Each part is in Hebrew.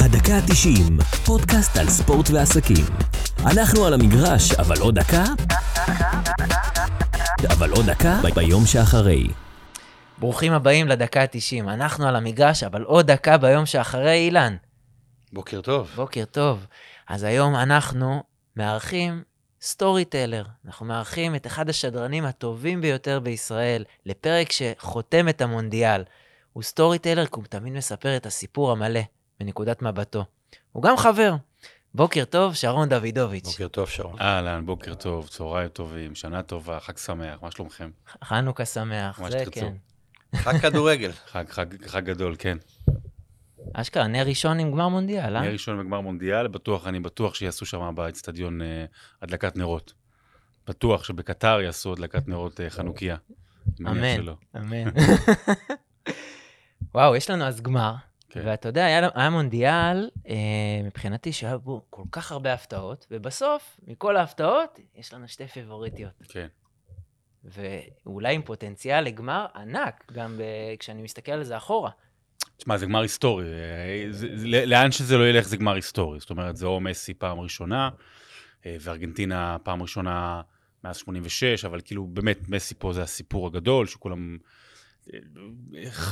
הדקה ה-90, פודקאסט על ספורט ועסקים. אנחנו על המגרש, אבל עוד דקה? אבל עוד דקה ביום שאחרי. ברוכים הבאים לדקה ה-90. אנחנו על המגרש, אבל עוד דקה ביום שאחרי, אילן. בוקר טוב. בוקר טוב. אז היום אנחנו מארחים סטורי טלר. אנחנו מארחים את אחד השדרנים הטובים ביותר בישראל לפרק שחותם את המונדיאל. הוא סטורי טלר כי הוא תמיד מספר את הסיפור המלא מנקודת מבטו. הוא גם חבר. בוקר טוב, שרון דוידוביץ'. בוקר טוב, שרון. אהלן, בוקר טוב, צהריים טובים, שנה טובה, חג שמח, מה שלומכם? חנוכה שמח, זה. כן. חג כדורגל. חג, חג, חג גדול, כן. אשכרה, נר ראשון עם גמר מונדיאל, אה? נהיה ראשון בגמר מונדיאל, בטוח, אני בטוח שיעשו שם באצטדיון אה, הדלקת נרות. בטוח שבקטר יעשו הדלקת נרות אה, חנוכיה. אמן. אמן. וואו, יש לנו אז גמר, כן. ואתה יודע, היה, היה מונדיאל, אה, מבחינתי, שהיה בו כל כך הרבה הפתעות, ובסוף, מכל ההפתעות, יש לנו שתי פיבוריטיות. כן. ואולי עם פוטנציאל לגמר ענק, גם ב, כשאני מסתכל על זה אחורה. תשמע, זה גמר היסטורי. אה, זה, זה, לאן שזה לא ילך זה גמר היסטורי. זאת אומרת, זה או מסי פעם ראשונה, אה, וארגנטינה פעם ראשונה מאז 86, אבל כאילו, באמת, מסי פה זה הסיפור הגדול, שכולם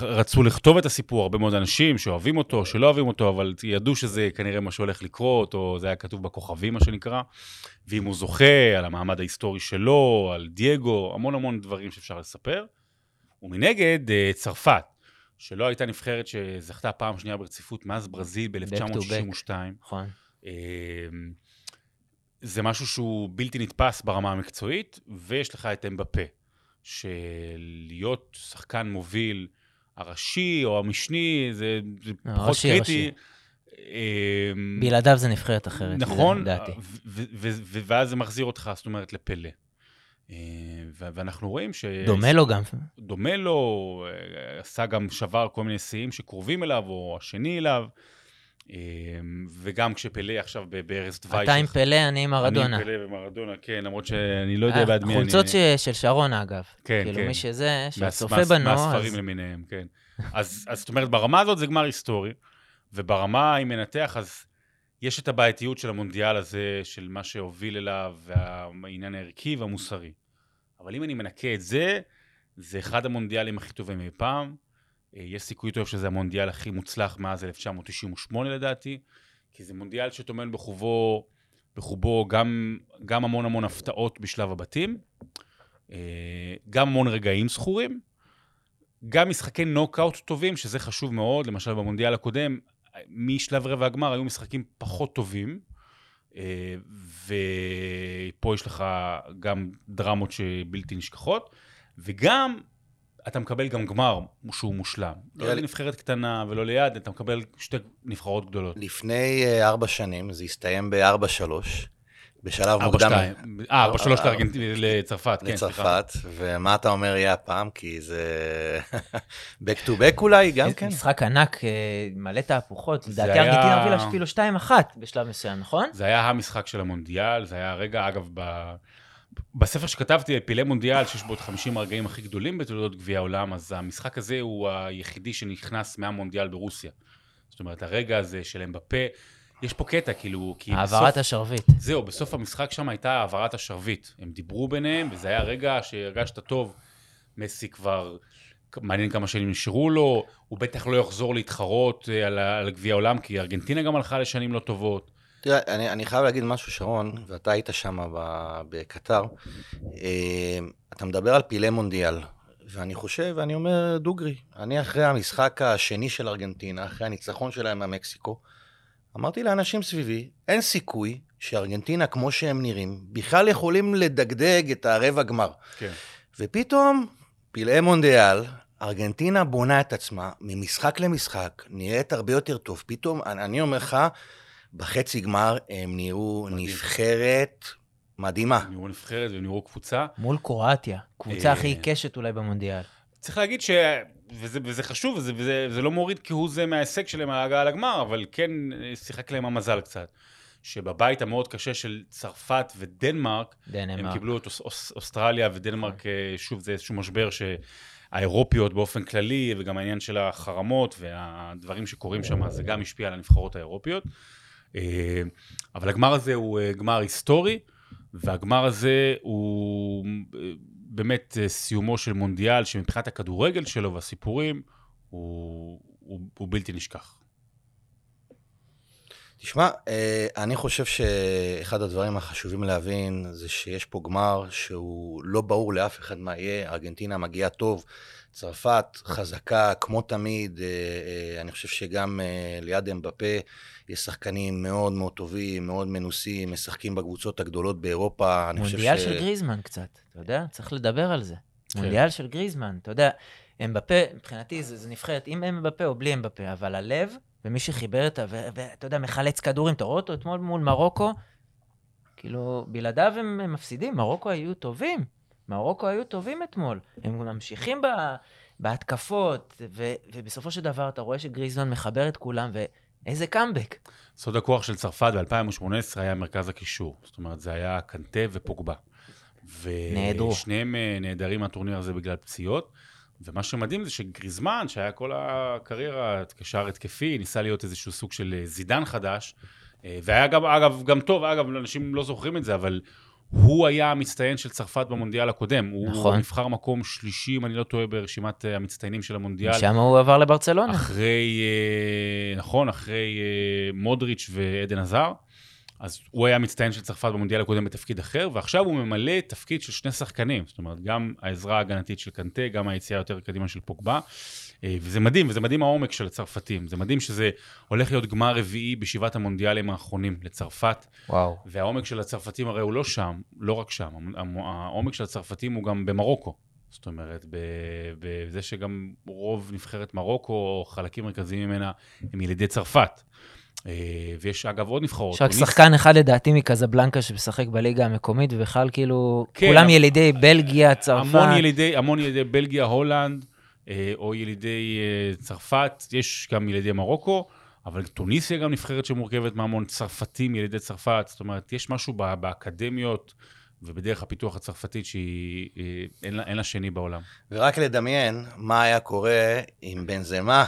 רצו לכתוב את הסיפור, הרבה מאוד אנשים שאוהבים אותו, שלא אוהבים אותו, אבל ידעו שזה כנראה מה שהולך לקרות, או זה היה כתוב בכוכבים, מה שנקרא. ואם הוא זוכה, על המעמד ההיסטורי שלו, על דייגו, המון המון דברים שאפשר לספר. ומנגד, אה, צרפת, שלא הייתה נבחרת שזכתה פעם שנייה ברציפות מאז ברזיל ב-1962. נכון. אמ, זה משהו שהוא בלתי נתפס ברמה המקצועית, ויש לך את אמבפה, שלהיות שחקן מוביל הראשי או המשני, זה, זה פחות קריטי. אמ, בלעדיו זה נבחרת אחרת, נכון, לדעתי. ו- ואז זה מחזיר אותך, זאת אומרת, לפלא. אה, ואנחנו רואים ש... דומה לו גם. דומה לו, אה, עשה גם שבר כל מיני שיאים שקרובים אליו, או השני אליו, וגם כשפלא עכשיו בארז דווי... אתה עם פלא, אני עם מרדונה. אני פלא ומרדונה, כן, למרות שאני לא יודע אה, בעד מי אני... חולצות של שרון, אגב. כן, כאילו, כן. מי שזה, שצופה בנו, מהספרים אז... למיניהם, כן. אז, אז זאת אומרת, ברמה הזאת זה גמר היסטורי, וברמה, אם ננתח, אז יש את הבעייתיות של המונדיאל הזה, של מה שהוביל אליו, והעניין הערכי והמוסרי. אבל אם אני מנקה את זה, זה אחד המונדיאלים הכי טובים אי פעם. אה, יש סיכוי טוב שזה המונדיאל הכי מוצלח מאז 1998 לדעתי, כי זה מונדיאל שטומן בחובו, בחובו גם, גם המון המון הפתעות בשלב הבתים, אה, גם המון רגעים זכורים, גם משחקי נוקאוט טובים, שזה חשוב מאוד, למשל במונדיאל הקודם, משלב רבע הגמר היו משחקים פחות טובים, אה, ופה יש לך גם דרמות שבלתי נשכחות, וגם אתה מקבל גם גמר שהוא מושלם. לא לנבחרת קטנה ולא ליד, אתה מקבל שתי נבחרות גדולות. לפני אה, ארבע שנים, זה הסתיים ב-4-3, בשלב ארבע מוקדם שתיים. אה, ארבע שלוש אה, לצרפת, כן, סליחה. לצרפת, ומה אתה אומר יהיה הפעם? כי זה back to back אולי, גם כן. משחק ענק, אה, מלא תהפוכות. לדעתי ארגנטינה הובילה אפילו 2-1 בשלב מסוים, נכון? זה היה המשחק של המונדיאל, זה היה הרגע, אגב, ב... בספר שכתבתי, פילי מונדיאל, שיש בו את 50 הרגעים הכי גדולים בתולדות גביע העולם, אז המשחק הזה הוא היחידי שנכנס מהמונדיאל ברוסיה. זאת אומרת, הרגע הזה של אמבפה, יש פה קטע, כאילו, כי העברת בסוף... השרביט. זהו, בסוף המשחק שם הייתה העברת השרביט. הם דיברו ביניהם, וזה היה רגע שהרגשת טוב. מסי כבר, מעניין כמה שנים נשארו לו, הוא בטח לא יחזור להתחרות אה, על, על גביע העולם, כי ארגנטינה גם הלכה לשנים לא טובות. תראה, אני, אני חייב להגיד משהו, שרון, ואתה היית שם בקטר. אה, אתה מדבר על פעילי מונדיאל, ואני חושב, ואני אומר דוגרי, אני אחרי המשחק השני של ארגנטינה, אחרי הניצחון שלהם מהמקסיקו, אמרתי לאנשים סביבי, אין סיכוי שארגנטינה, כמו שהם נראים, בכלל יכולים לדגדג את הרבע גמר. כן. ופתאום, פלאי מונדיאל, ארגנטינה בונה את עצמה ממשחק למשחק, נראית הרבה יותר טוב. פתאום, אני, אני אומר לך, בחצי גמר הם נראו מדהים. נבחרת מדהימה. הם נראו נבחרת והם נראו קבוצה. מול קרואטיה, קבוצה אה, הכי עיקשת אולי במונדיאל. צריך להגיד ש... וזה, וזה חשוב, וזה, וזה, וזה לא מוריד כהוא זה מההישג שלהם על ההגעה לגמר, אבל כן אה, שיחק להם המזל קצת. שבבית המאוד קשה של צרפת ודנמרק, הם דנמרק. קיבלו את אוס, אוס, אוסטרליה ודנמרק, אה, שוב, זה איזשהו משבר האירופיות באופן כללי, וגם העניין של החרמות והדברים שקורים שם, זה גם השפיע על הנבחרות האירופיות. אה, אבל הגמר הזה הוא אה, גמר היסטורי, והגמר הזה הוא אה, באמת סיומו של מונדיאל, שמבחינת הכדורגל שלו והסיפורים, הוא, הוא, הוא בלתי נשכח. תשמע, אני חושב שאחד הדברים החשובים להבין זה שיש פה גמר שהוא לא ברור לאף אחד מה יהיה, ארגנטינה מגיעה טוב, צרפת חזקה כמו תמיד, אני חושב שגם ליד אמבפה יש שחקנים מאוד מאוד טובים, מאוד מנוסים, משחקים בקבוצות הגדולות באירופה. מונדיאל של ש... גריזמן קצת, אתה יודע? צריך לדבר על זה. כן. מונדיאל של גריזמן, אתה יודע, אמבפה, מבחינתי זה, זה נבחרת עם אמבפה או בלי אמבפה, אבל הלב, ומי שחיבר את ה... ואתה יודע, מחלץ כדורים, אתה רואה אותו אתמול מול מרוקו, כאילו, בלעדיו הם, הם מפסידים, מרוקו היו טובים. מרוקו היו טובים אתמול. הם ממשיכים ב... בהתקפות, ו, ובסופו של דבר אתה רואה שגריזמן מחבר את כולם, ו... איזה קאמבק. סוד הכוח של צרפת ב-2018 היה מרכז הקישור. זאת אומרת, זה היה קנטה ופוגבה. נהדרו. ושניהם אה, נהדרים מהטורניר הזה בגלל פציעות. ומה שמדהים זה שגריזמן, שהיה כל הקריירה קשר התקפי, ניסה להיות איזשהו סוג של אה, זידן חדש. אה, והיה גם, אגב, גם טוב, אגב, אנשים לא זוכרים את זה, אבל הוא היה המצטיין של צרפת במונדיאל הקודם. נכון. הוא נבחר מקום שלישי, אם אני לא טועה, ברשימת אה, המצטיינים של המונדיאל. שם הוא עבר לברצלונה. אחרי, אה, נכון, אחרי אה, מודריץ' ועדן עזר. אז הוא היה מצטיין של צרפת במונדיאל הקודם בתפקיד אחר, ועכשיו הוא ממלא תפקיד של שני שחקנים. זאת אומרת, גם העזרה ההגנתית של קנטה, גם היציאה יותר קדימה של פוגבה. אה, וזה מדהים, וזה מדהים העומק של הצרפתים. זה מדהים שזה הולך להיות גמר רביעי בשבעת המונדיאלים האחרונים לצרפת. וואו. והעומק של הצרפתים הרי הוא לא שם, לא רק שם, העומק של הצרפתים הוא גם במרוקו. זאת אומרת, בזה שגם רוב נבחרת מרוקו, או חלקים מרכזיים ממנה, הם ילידי צרפת. אה, ויש אגב עוד נבחרות. יש רק שחקן אחד לדעתי מקזבלנקה שמשחק בליגה המקומית, ובכלל כאילו, כן, כולם ילידי בלגיה, צרפת. המון ילידי, המון ילידי בלגיה, הולנד, או ילידי אה, צרפת, יש גם ילידי מרוקו, אבל טוניסיה גם נבחרת שמורכבת מהמון צרפתים, ילידי צרפת, זאת אומרת, יש משהו באקדמיות ובדרך הפיתוח הצרפתית שהיא, אין לה, אין לה שני בעולם. ורק לדמיין מה היה קורה אם בנזמה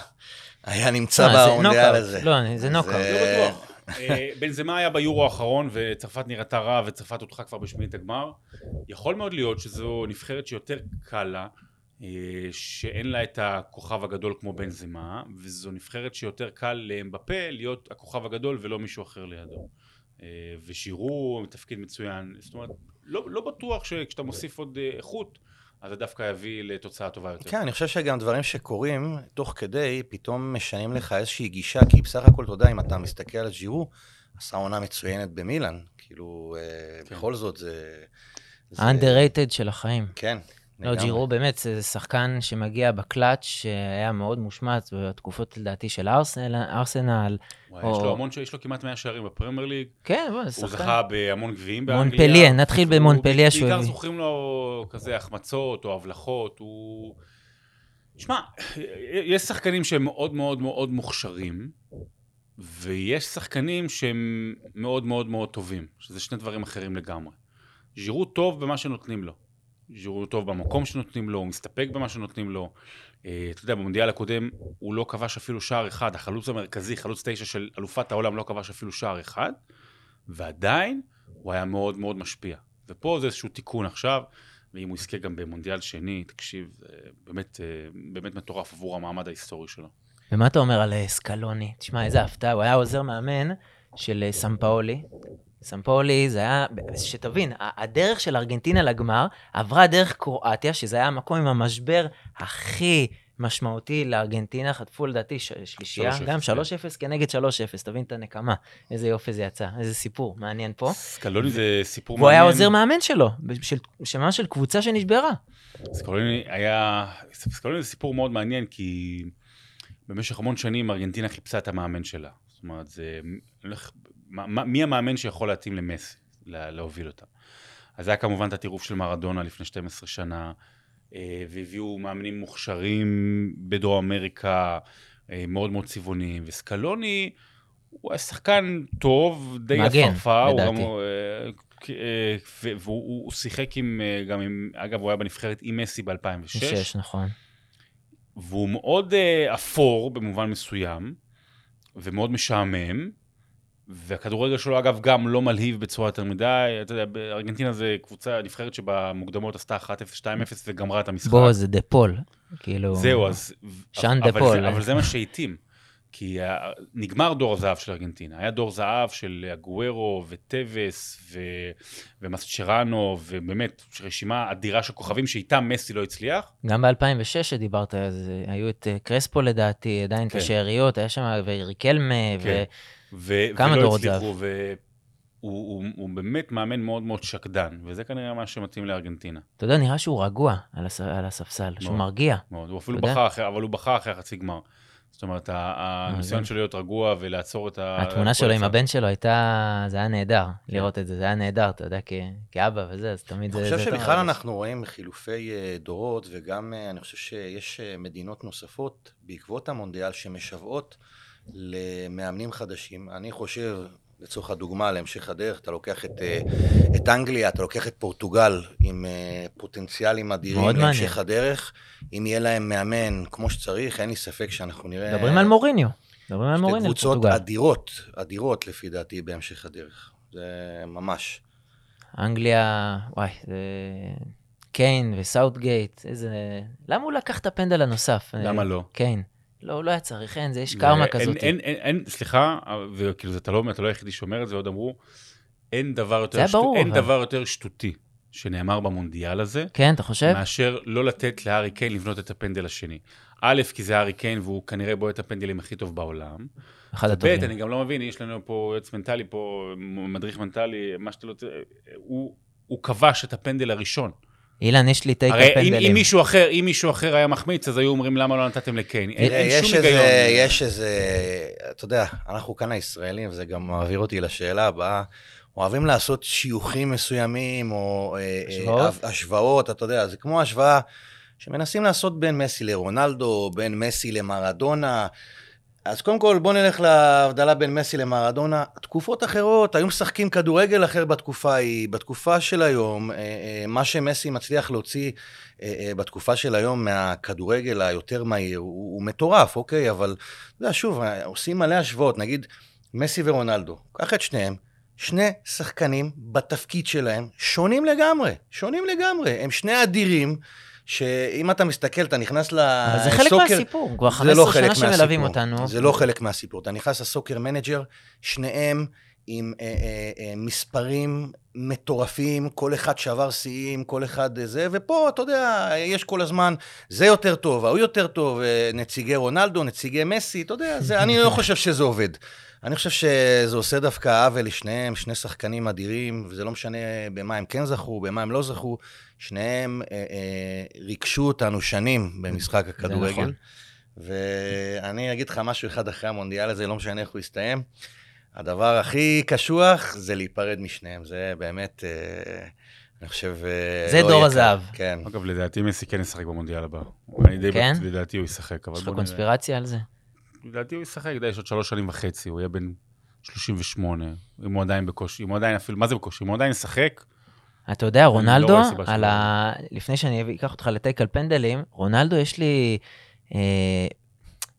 היה נמצא לא, במונדיאל הזה. לא, זה נוקאוט. לא בטוח. אה, בנזמה היה ביורו האחרון, וצרפת נראתה רע, וצרפת הודחה כבר בשמינית הגמר. יכול מאוד להיות שזו נבחרת שיותר קל לה, אה, שאין לה את הכוכב הגדול כמו בנזמה, וזו נבחרת שיותר קל לאמבפה להיות הכוכב הגדול ולא מישהו אחר לידו. אה, ושירו תפקיד מצוין. זאת אומרת, לא, לא בטוח שכשאתה מוסיף עוד איכות, אז זה דווקא יביא לתוצאה טובה יותר. כן, אני חושב שגם דברים שקורים תוך כדי, פתאום משנים לך איזושהי גישה, כי בסך הכל, אתה יודע, אם אתה מסתכל על ג'ירו, עשה עונה מצוינת במילאן. כאילו, אה, כן. בכל זאת זה... ה-underrated של החיים. כן. לא, ג'ירו באמת, זה שחקן שמגיע בקלאץ', שהיה מאוד מושמץ בתקופות לדעתי של ארסנל. וואי, או... יש לו המון, יש לו כמעט 100 שערים בפרמייר ליג. כן, זה שחקן. הוא זכה בהמון גביעים באנגליה. מונפליה, נתחיל במונפליה. שהוא... בעיקר זוכרים לו כזה החמצות או הבלחות, הוא... שמע, יש שחקנים שהם מאוד מאוד מאוד מוכשרים, ויש שחקנים שהם מאוד מאוד מאוד טובים, שזה שני דברים אחרים לגמרי. ז'ירו טוב במה שנותנים לו. ז'ירו טוב במקום שנותנים לו, הוא מסתפק במה שנותנים לו. אה, אתה יודע, במונדיאל הקודם הוא לא כבש אפילו שער אחד, החלוץ המרכזי, חלוץ תשע של אלופת העולם, לא כבש אפילו שער אחד, ועדיין הוא היה מאוד מאוד משפיע. ופה זה איזשהו תיקון עכשיו, ואם הוא יזכה גם במונדיאל שני, תקשיב, באמת, אה, באמת מטורף עבור המעמד ההיסטורי שלו. ומה אתה אומר על אה, סקלוני? תשמע, איזה הפתעה, הוא היה עוזר מאמן של סמפאולי, סמפולי זה היה, שתבין, הדרך של ארגנטינה לגמר עברה דרך קרואטיה, שזה היה המקום עם המשבר הכי משמעותי לארגנטינה, חטפו לדעתי שלישייה, גם 3-0 כן. כנגד 3-0, תבין את הנקמה, איזה יופי זה יצא, איזה סיפור מעניין פה. סקלוני זה סיפור מעניין. והוא היה עוזר מאמן שלו, של ממש של קבוצה שנשברה. סקלוני היה, סקלוני זה סיפור מאוד מעניין, כי במשך המון שנים ארגנטינה חיפשה את המאמן שלה. זאת אומרת, זה מי המאמן שיכול להתאים למסי, להוביל אותם. אז היה כמובן את הטירוף של מרדונה לפני 12 שנה, אה, והביאו מאמנים מוכשרים בדרום אמריקה, אה, מאוד מאוד צבעוניים, וסקלוני הוא היה שחקן טוב, די עפרפה, לדעתי. והוא שיחק עם, גם עם, אגב, הוא היה בנבחרת עם מסי ב-2006. נכון. והוא מאוד אה, אפור במובן מסוים, ומאוד משעמם, והכדורגל שלו אגב גם לא מלהיב בצורה יותר מדי, אתה יודע, ארגנטינה זה קבוצה נבחרת שבמוקדמות עשתה 1-0, 2-0 וגמרה את המשחק. בוא, זה דה פול. כאילו... זהו, אז... שאן דה פול. זה, אבל זה מה שהתאים. כי ה- נגמר דור הזהב של ארגנטינה. היה דור זהב של אגוארו וטווס ו... ומסצ'ראנו, ובאמת רשימה אדירה של כוכבים שאיתם מסי לא הצליח. גם ב-2006 שדיברת, אז אה, היו את אה, קרספו לדעתי, עדיין את כן. השאריות, היה שם וריקלמה, כן. ו... כמה ולא דורות הצליחו, והוא הוא, הוא באמת מאמן מאוד מאוד שקדן, וזה כנראה מה שמתאים לארגנטינה. ואתה יודע, נראה שהוא רגוע על, הס... על הספסל, שהוא מאוד. מרגיע. מאוד. הוא אפילו אתה? בכה אחרי, אבל הוא בכה אחרי החצי גמר. זאת אומרת, ה- הניסיון שלו להיות רגוע ולעצור את ה... התמונה שלו עם. הבן שלו הייתה, זה היה נהדר, כן. לראות את זה, זה היה נהדר, אתה יודע, כאבא וזה, אז תמיד זה... אני חושב שבכלל. אנחנו רואים חילופי אה, דורות, וגם אה, אני חושב שיש אה, מדינות נוספות בעקבות המונדיאל שמשוועות למאמנים חדשים. אני חושב, לצורך הדוגמה, להמשך הדרך, אתה לוקח את, אה, את אנגליה, אתה לוקח את פורטוגל עם אה, פוטנציאלים אדירים להמשך מעניין. הדרך. אם יהיה להם מאמן כמו שצריך, אין לי ספק שאנחנו נראה... מדברים על מוריניו, מדברים על שתי מוריניו, קבוצות פורטוגל. אדירות, אדירות לפי דעתי בהמשך הדרך. זה ממש. אנגליה, וואי, זה... קיין וסאוטגייט, איזה... למה הוא לקח את הפנדל הנוסף? למה לא? קיין. לא, לא היה צריך, אין, זה יש קרמה כזאת. אין, אין, אין, סליחה, וכאילו אתה לא, אתה לא היחידי שאומר את זה, עוד אמרו, אין דבר יותר, היה ברור, אין אבל. דבר יותר שטותי שנאמר במונדיאל הזה, כן, אתה חושב? מאשר לא לתת להארי קיין לבנות את הפנדל השני. א', כי זה הארי קיין והוא כנראה בועט את הפנדלים הכי טוב בעולם. אחד ב', הטובים. אני גם לא מבין, יש לנו פה יועץ מנטלי, פה מדריך מנטלי, מה שאתה לא... הוא, הוא כבש את הפנדל הראשון. אילן, יש לי טייק על הרי אם. מישהו אחר, אם מישהו אחר היה מחמיץ, אז היו אומרים למה לא נתתם לקיין. אין, שום היגיון. יש איזה, אתה יודע, אנחנו כאן הישראלים, וזה גם מעביר אותי לשאלה הבאה, אוהבים לעשות שיוכים מסוימים, או אה, אה, השוואות? אתה יודע, זה כמו השוואה שמנסים לעשות בין מסי לרונלדו, בין מסי למרדונה. אז קודם כל, בוא נלך להבדלה בין מסי למרדונה. תקופות אחרות, היו משחקים כדורגל אחר בתקופה ההיא. בתקופה של היום, אה, אה, מה שמסי מצליח להוציא אה, בתקופה של היום מהכדורגל היותר מהיר, הוא, הוא מטורף, אוקיי? אבל, אתה יודע, שוב, עושים מלא השוואות. נגיד, מסי ורונלדו, קח את שניהם, שני שחקנים בתפקיד שלהם שונים לגמרי, שונים לגמרי. הם שני אדירים. שאם אתה מסתכל, אתה נכנס ל Soccer... זה חלק מהסיפור, כבר זה לא 15 חלק שנה שמלווים. אותנו. זה לא חלק מהסיפור. אתה נכנס ל Soccer Manager, שניהם עם אה, אה, אה, מספרים מטורפים, כל אחד שבר שיאים, כל אחד אה, זה, ופה, אתה יודע, יש כל הזמן, זה יותר טוב, ההוא יותר טוב, אה, נציגי רונלדו, נציגי מסי, אתה יודע, זה, אני לא חושב שזה עובד. אני חושב שזה עושה דווקא עוול לשניהם, שני שחקנים אדירים, וזה לא משנה במה הם כן זכו, במה הם לא זכו, שניהם אה, אה, ריגשו אותנו שנים במשחק הכדורגל. נכון. ואני אגיד לך משהו אחד אחרי המונדיאל הזה, לא משנה איך הוא יסתיים. הדבר הכי קשוח זה להיפרד משניהם, זה באמת, אה, אני חושב... אה, זה לא דור הזהב. כן. אגב, לדעתי מסי כן ישחק במונדיאל הבא. אני די כן? בטוח, לדעתי הוא ישחק, אבל יש לך. קונספירציה על זה? לדעתי הוא ישחק, די, יש עוד שלוש שנים וחצי, הוא יהיה בן 38, אם הוא עדיין בקושי, אם הוא עדיין אפילו, מה זה בקושי? אם הוא עדיין ישחק, אתה יודע, לא רונלדו, סיבה על. ה... לפני שאני אקח אותך לטייק על פנדלים, רונלדו יש לי... אה,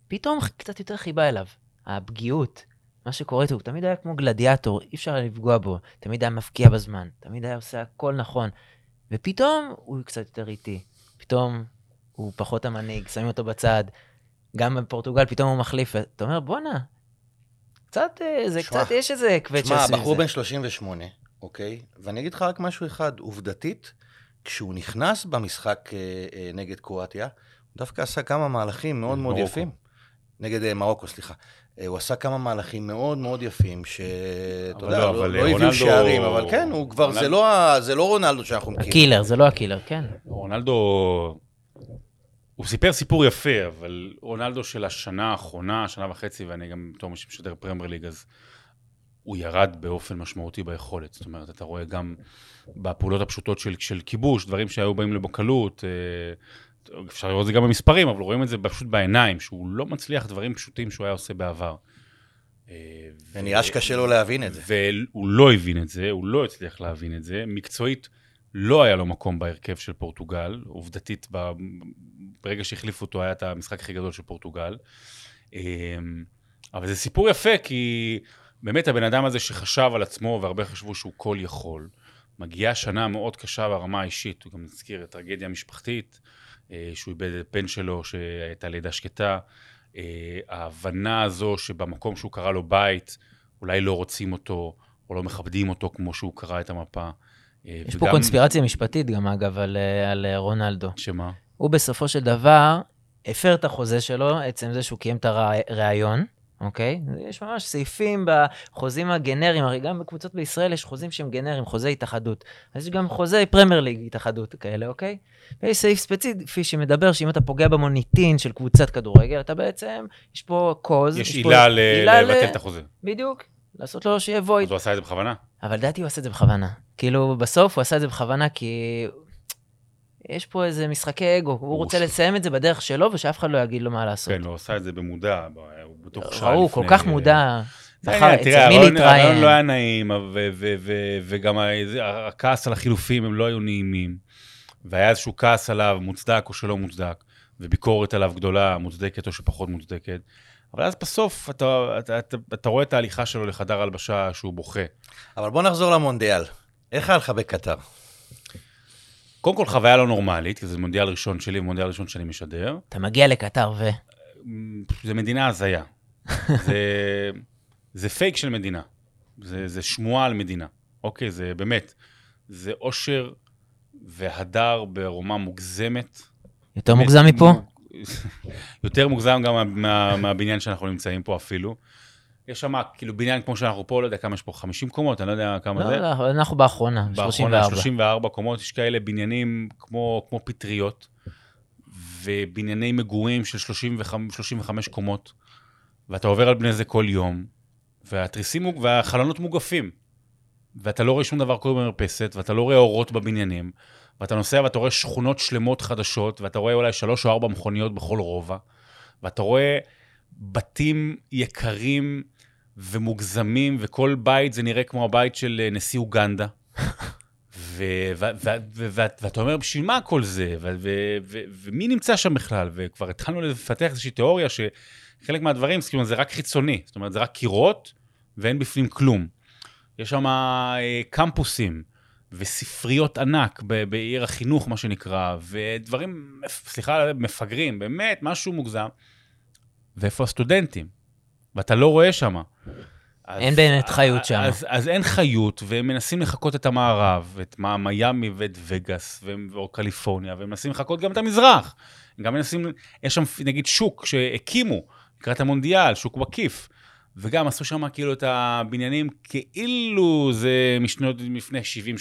פתאום קצת יותר חיבה אליו. הפגיעות, מה שקורה איתו, הוא תמיד היה כמו גלדיאטור, אי אפשר לפגוע בו. תמיד היה מפקיע בזמן, תמיד היה עושה הכל נכון. ופתאום הוא קצת יותר איטי. פתאום הוא פחות המנהיג, שמים אותו בצד. גם בפורטוגל פתאום הוא מחליף, אתה אומר, בואנה, קצת, אה, זה שמע, קצת, יש איזה קווץ' תשמע, סביב בחור זה. בן 38, אוקיי? ואני אגיד לך רק משהו אחד, עובדתית, כשהוא נכנס במשחק אה, אה, נגד קרואטיה, הוא דווקא עשה כמה מהלכים מאוד מאוד מרוקו. יפים. נגד אה, מרוקו, סליחה. אה, הוא עשה כמה מהלכים מאוד מאוד יפים, שאתה יודע, לא, לא, לא הביאו רונלדו- שערים, אבל כן, הוא כבר, זה רונלדו- לא זה לא רונלדו שאנחנו מכירים. ה killer, זה לא ה killer, כן. רונלדו, הוא סיפר סיפור יפה, אבל רונלדו של השנה האחרונה, שנה וחצי, ואני גם בתור מי שמשדר פרמייר ליג, אז הוא ירד באופן משמעותי ביכולת. זאת אומרת, אתה רואה גם בפעולות הפשוטות של, של כיבוש, דברים שהיו באים לו בקלות, אה, אפשר לראות את זה גם במספרים, אבל רואים את זה פשוט בעיניים, שהוא לא מצליח דברים פשוטים שהוא היה עושה בעבר. אה, ונראה שקשה לו להבין את זה. והוא לא הבין את זה, הוא לא הצליח להבין את זה. מקצועית, לא היה לו מקום בהרכב של פורטוגל. עובדתית, ברגע שהחליפו אותו, היה את המשחק הכי גדול של פורטוגל. אמ, אבל זה סיפור יפה, כי באמת הבן אדם הזה שחשב על עצמו, והרבה חשבו שהוא כל יכול, מגיעה שנה מאוד קשה ברמה האישית, הוא גם הזכיר טרגדיה משפחתית, אה, שהוא איבד את בן שלו, שהייתה לידה שקטה, אה, ההבנה הזו שבמקום שהוא קרא לו בית, אולי לא רוצים אותו, או לא מכבדים אותו כמו שהוא קרא את המפה. אה, יש פה קונספירציה משפטית גם, אגב, על, על רונלדו. שמה? הוא בסופו של דבר הפר את החוזה שלו, עצם זה שהוא קיים את הראיון, אוקיי? יש ממש סעיפים בחוזים הגנריים, הרי גם בקבוצות בישראל יש חוזים שהם גנריים, חוזי התאחדות. אז יש גם חוזי פרמייר ליג התאחדות כאלה, אוקיי? ויש סעיף ספציפי שמדבר שאם אתה פוגע במוניטין של קבוצת כדורגל, אתה בעצם, יש פה קוז. יש עילה ל- עילה ל- לבטל את החוזה. בדיוק, לעשות לו שיהיה וויד. אז הוא עשה את זה בכוונה? אבל לדעתי הוא עשה את זה בכוונה. כאילו, בסוף הוא עשה את זה בכוונה כי... יש פה איזה משחקי אגו, הוא רוצה ש- לסיים את זה בדרך שלו, ושאף אחד לא יגיד לו מה לעשות. כן, הוא עשה את זה במודע, ב- הוא בטוח שעה לפני. כל כך מודע. העניין, תראה, אצל מי הרעיון- הרעיון להתראיין. לא היה נעים, ו- ו- ו- וגם הכעס על החילופים הם לא היו נעימים. והיה איזשהו כעס עליו, מוצדק או שלא מוצדק, וביקורת עליו גדולה, מוצדקת או שפחות מוצדקת. אבל אז בסוף אתה, אתה, אתה, אתה רואה את ההליכה שלו לחדר הלבשה שהוא בוכה. אבל בוא נחזור למונדיאל. איך היה לך בקטר? קודם כל חוויה לא נורמלית, כי זה מונדיאל ראשון שלי ומונדיאל ראשון שאני משדר. אתה מגיע לקטר ו... זה מדינה הזיה. זה, זה פייק של מדינה. זה, זה שמועה על מדינה. אוקיי, זה באמת, זה אושר והדר ברמה מוגזמת. יותר מוגזם מפה? יותר מוגזם גם מה, מה, מהבניין שאנחנו נמצאים פה אפילו. יש שם כאילו בניין כמו שאנחנו פה, לא יודע כמה יש פה, 50 קומות, אני לא יודע כמה לא, זה. לא, אנחנו באחרונה, באחרונה 34. 34 קומות, יש כאלה בניינים כמו, כמו פטריות, ובנייני מגורים של 35, 35 קומות, ואתה עובר על בני זה כל יום, והתריסים והחלונות מוגפים, ואתה לא רואה שום דבר קורה במרפסת, ואתה לא רואה אורות בבניינים, ואתה נוסע ואתה רואה שכונות שלמות חדשות, ואתה רואה אולי שלוש או ארבע מכוניות בכל רובע, ואתה רואה בתים יקרים ומוגזמים, וכל בית זה נראה כמו הבית של אה, נשיא אוגנדה. ואתה אומר, בשביל מה כל זה? ומי נמצא שם בכלל? וכבר התחלנו לפתח איזושהי תיאוריה שחלק מהדברים, זאת אומרת, זה רק חיצוני. זאת אומרת, זה רק קירות ואין בפנים כלום. יש שם אה, קמפוסים וספריות ענק בעיר החינוך, מה שנקרא, ודברים, סליחה, מפגרים, באמת, משהו מוגזם. ואיפה הסטודנטים? ואתה לא רואה שם. אין באמת חיות שם. אז, אז אין חיות, והם מנסים לחקות את המערב, את מיאמי ואת וגאס, או קליפורניה, והם מנסים לחקות גם את המזרח. גם מנסים, יש שם נגיד שוק שהקימו לקראת המונדיאל, שוק מקיף. וגם עשו שם כאילו את הבניינים כאילו זה משנות לפני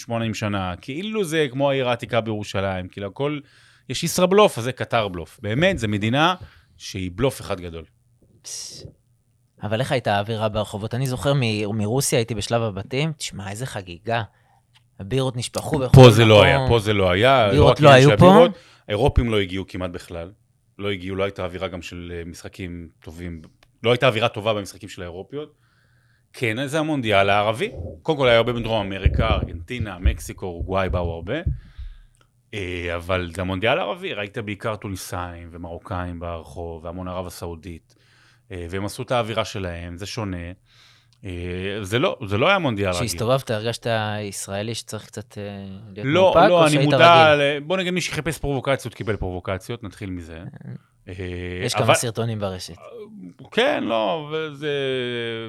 70-80 שנה, כאילו זה כמו העיר העתיקה בירושלים, כאילו הכל, יש ישראבלוף, אז זה קטר בלוף. באמת, זו מדינה שהיא בלוף אחד גדול. אבל איך הייתה האווירה ברחובות? אני זוכר מ- מרוסיה, הייתי בשלב הבתים, תשמע, איזה חגיגה. הבירות נשפכו בכל פה זה לא מקום. היה, פה זה לא היה. בירות רק לא עניין היו פה? הבירות. האירופים לא הגיעו כמעט בכלל. לא הגיעו, לא הייתה אווירה גם של אה, משחקים טובים. לא הייתה אווירה טובה במשחקים של האירופיות. כן, זה המונדיאל הערבי. קודם כל היה הרבה בדרום אמריקה, ארגנטינה, מקסיקו, אורוגוואי באו הרבה. אה, אבל זה המונדיאל הערבי, ראית בעיקר טוניסאים ומרוקאים ברחוב, והמון ערב הסעודית. אה, והם עשו את האווירה שלהם, זה שונה. אה, זה לא, זה לא היה מונדיאל רגיל. כשהסתובבת, הרגשת ישראלי שצריך קצת אה, להיות לא, מאופק, לא, או אני שהיית מודע, רגיל? ל... בוא נגיד מי שחיפש פרובוקציות קיבל פרובוקציות, נתחיל מזה. יש אבל- כמה סרטונים ברשת. כן, לא, וזה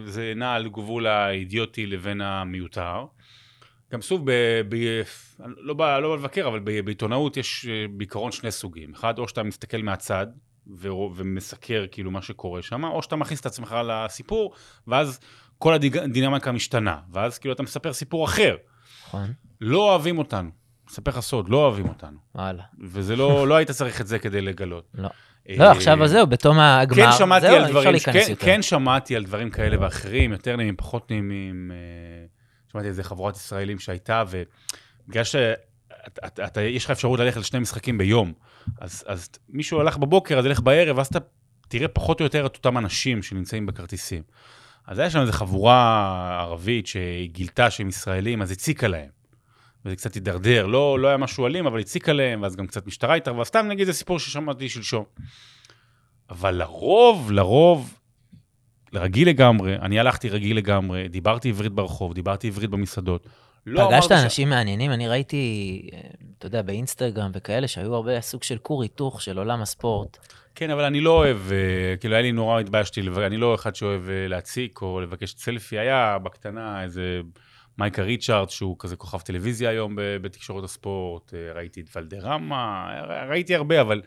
זה נע על גבול האידיוטי לבין המיותר. גם שוב, ב, ב, אני לא בא לא לבקר, אבל בעיתונאות יש בעיקרון שני סוגים. אחד, או שאתה מסתכל מהצד ו- ומסקר כאילו מה שקורה שם, או שאתה מכניס את עצמך לסיפור, ואז כל הדינמיקה משתנה, ואז כאילו אתה מספר סיפור אחר. נכון? לא אוהבים אותנו. אספר לך סוד, לא אוהבים אותנו. וואלה. וזה לא, לא היית צריך את זה כדי לגלות. לא. אה, לא, עכשיו זהו, בתום הגמר, כן שמעתי זהו, על אי אפשר דברים, להיכנס כן, יותר. כן שמעתי על דברים כאלה ואחרים, יותר נעימים, פחות נעימים. אה, שמעתי איזה חבורת ישראלים שהייתה, ובגלל שיש לך אפשרות ללכת לשני משחקים ביום, אז, אז מישהו הלך בבוקר, אז ילך בערב, ואז אתה תראה פחות או יותר את אותם אנשים שנמצאים בכרטיסים. אז היה שם איזו חבורה ערבית שהיא גילתה שהם ישראלים, אז הציקה להם. וזה קצת הידרדר. לא, לא היה משהו אלים, אבל הציק עליהם, ואז גם קצת משטרה התערבה. סתם נגיד זה סיפור ששמעתי שלשום. אבל לרוב, לרוב, רגיל לגמרי, אני הלכתי רגיל לגמרי, דיברתי עברית ברחוב, דיברתי עברית במסעדות. לא פגשת אמרתי ש- אנשים מעניינים? אני ראיתי, אה, אתה יודע, באינסטגרם וכאלה, שהיו הרבה סוג של כור היתוך של עולם הספורט. כן, אבל אני לא אוהב, אה, כאילו, היה לי נורא התביישתי, אני לא אחד שאוהב אה, להציק או לבקש סלפי. היה בקטנה איזה מייקה ריצ'ארד, שהוא כזה כוכב טלוויזיה היום בתקשורת הספורט, ראיתי את ולדרמה, ראיתי הרבה, אבל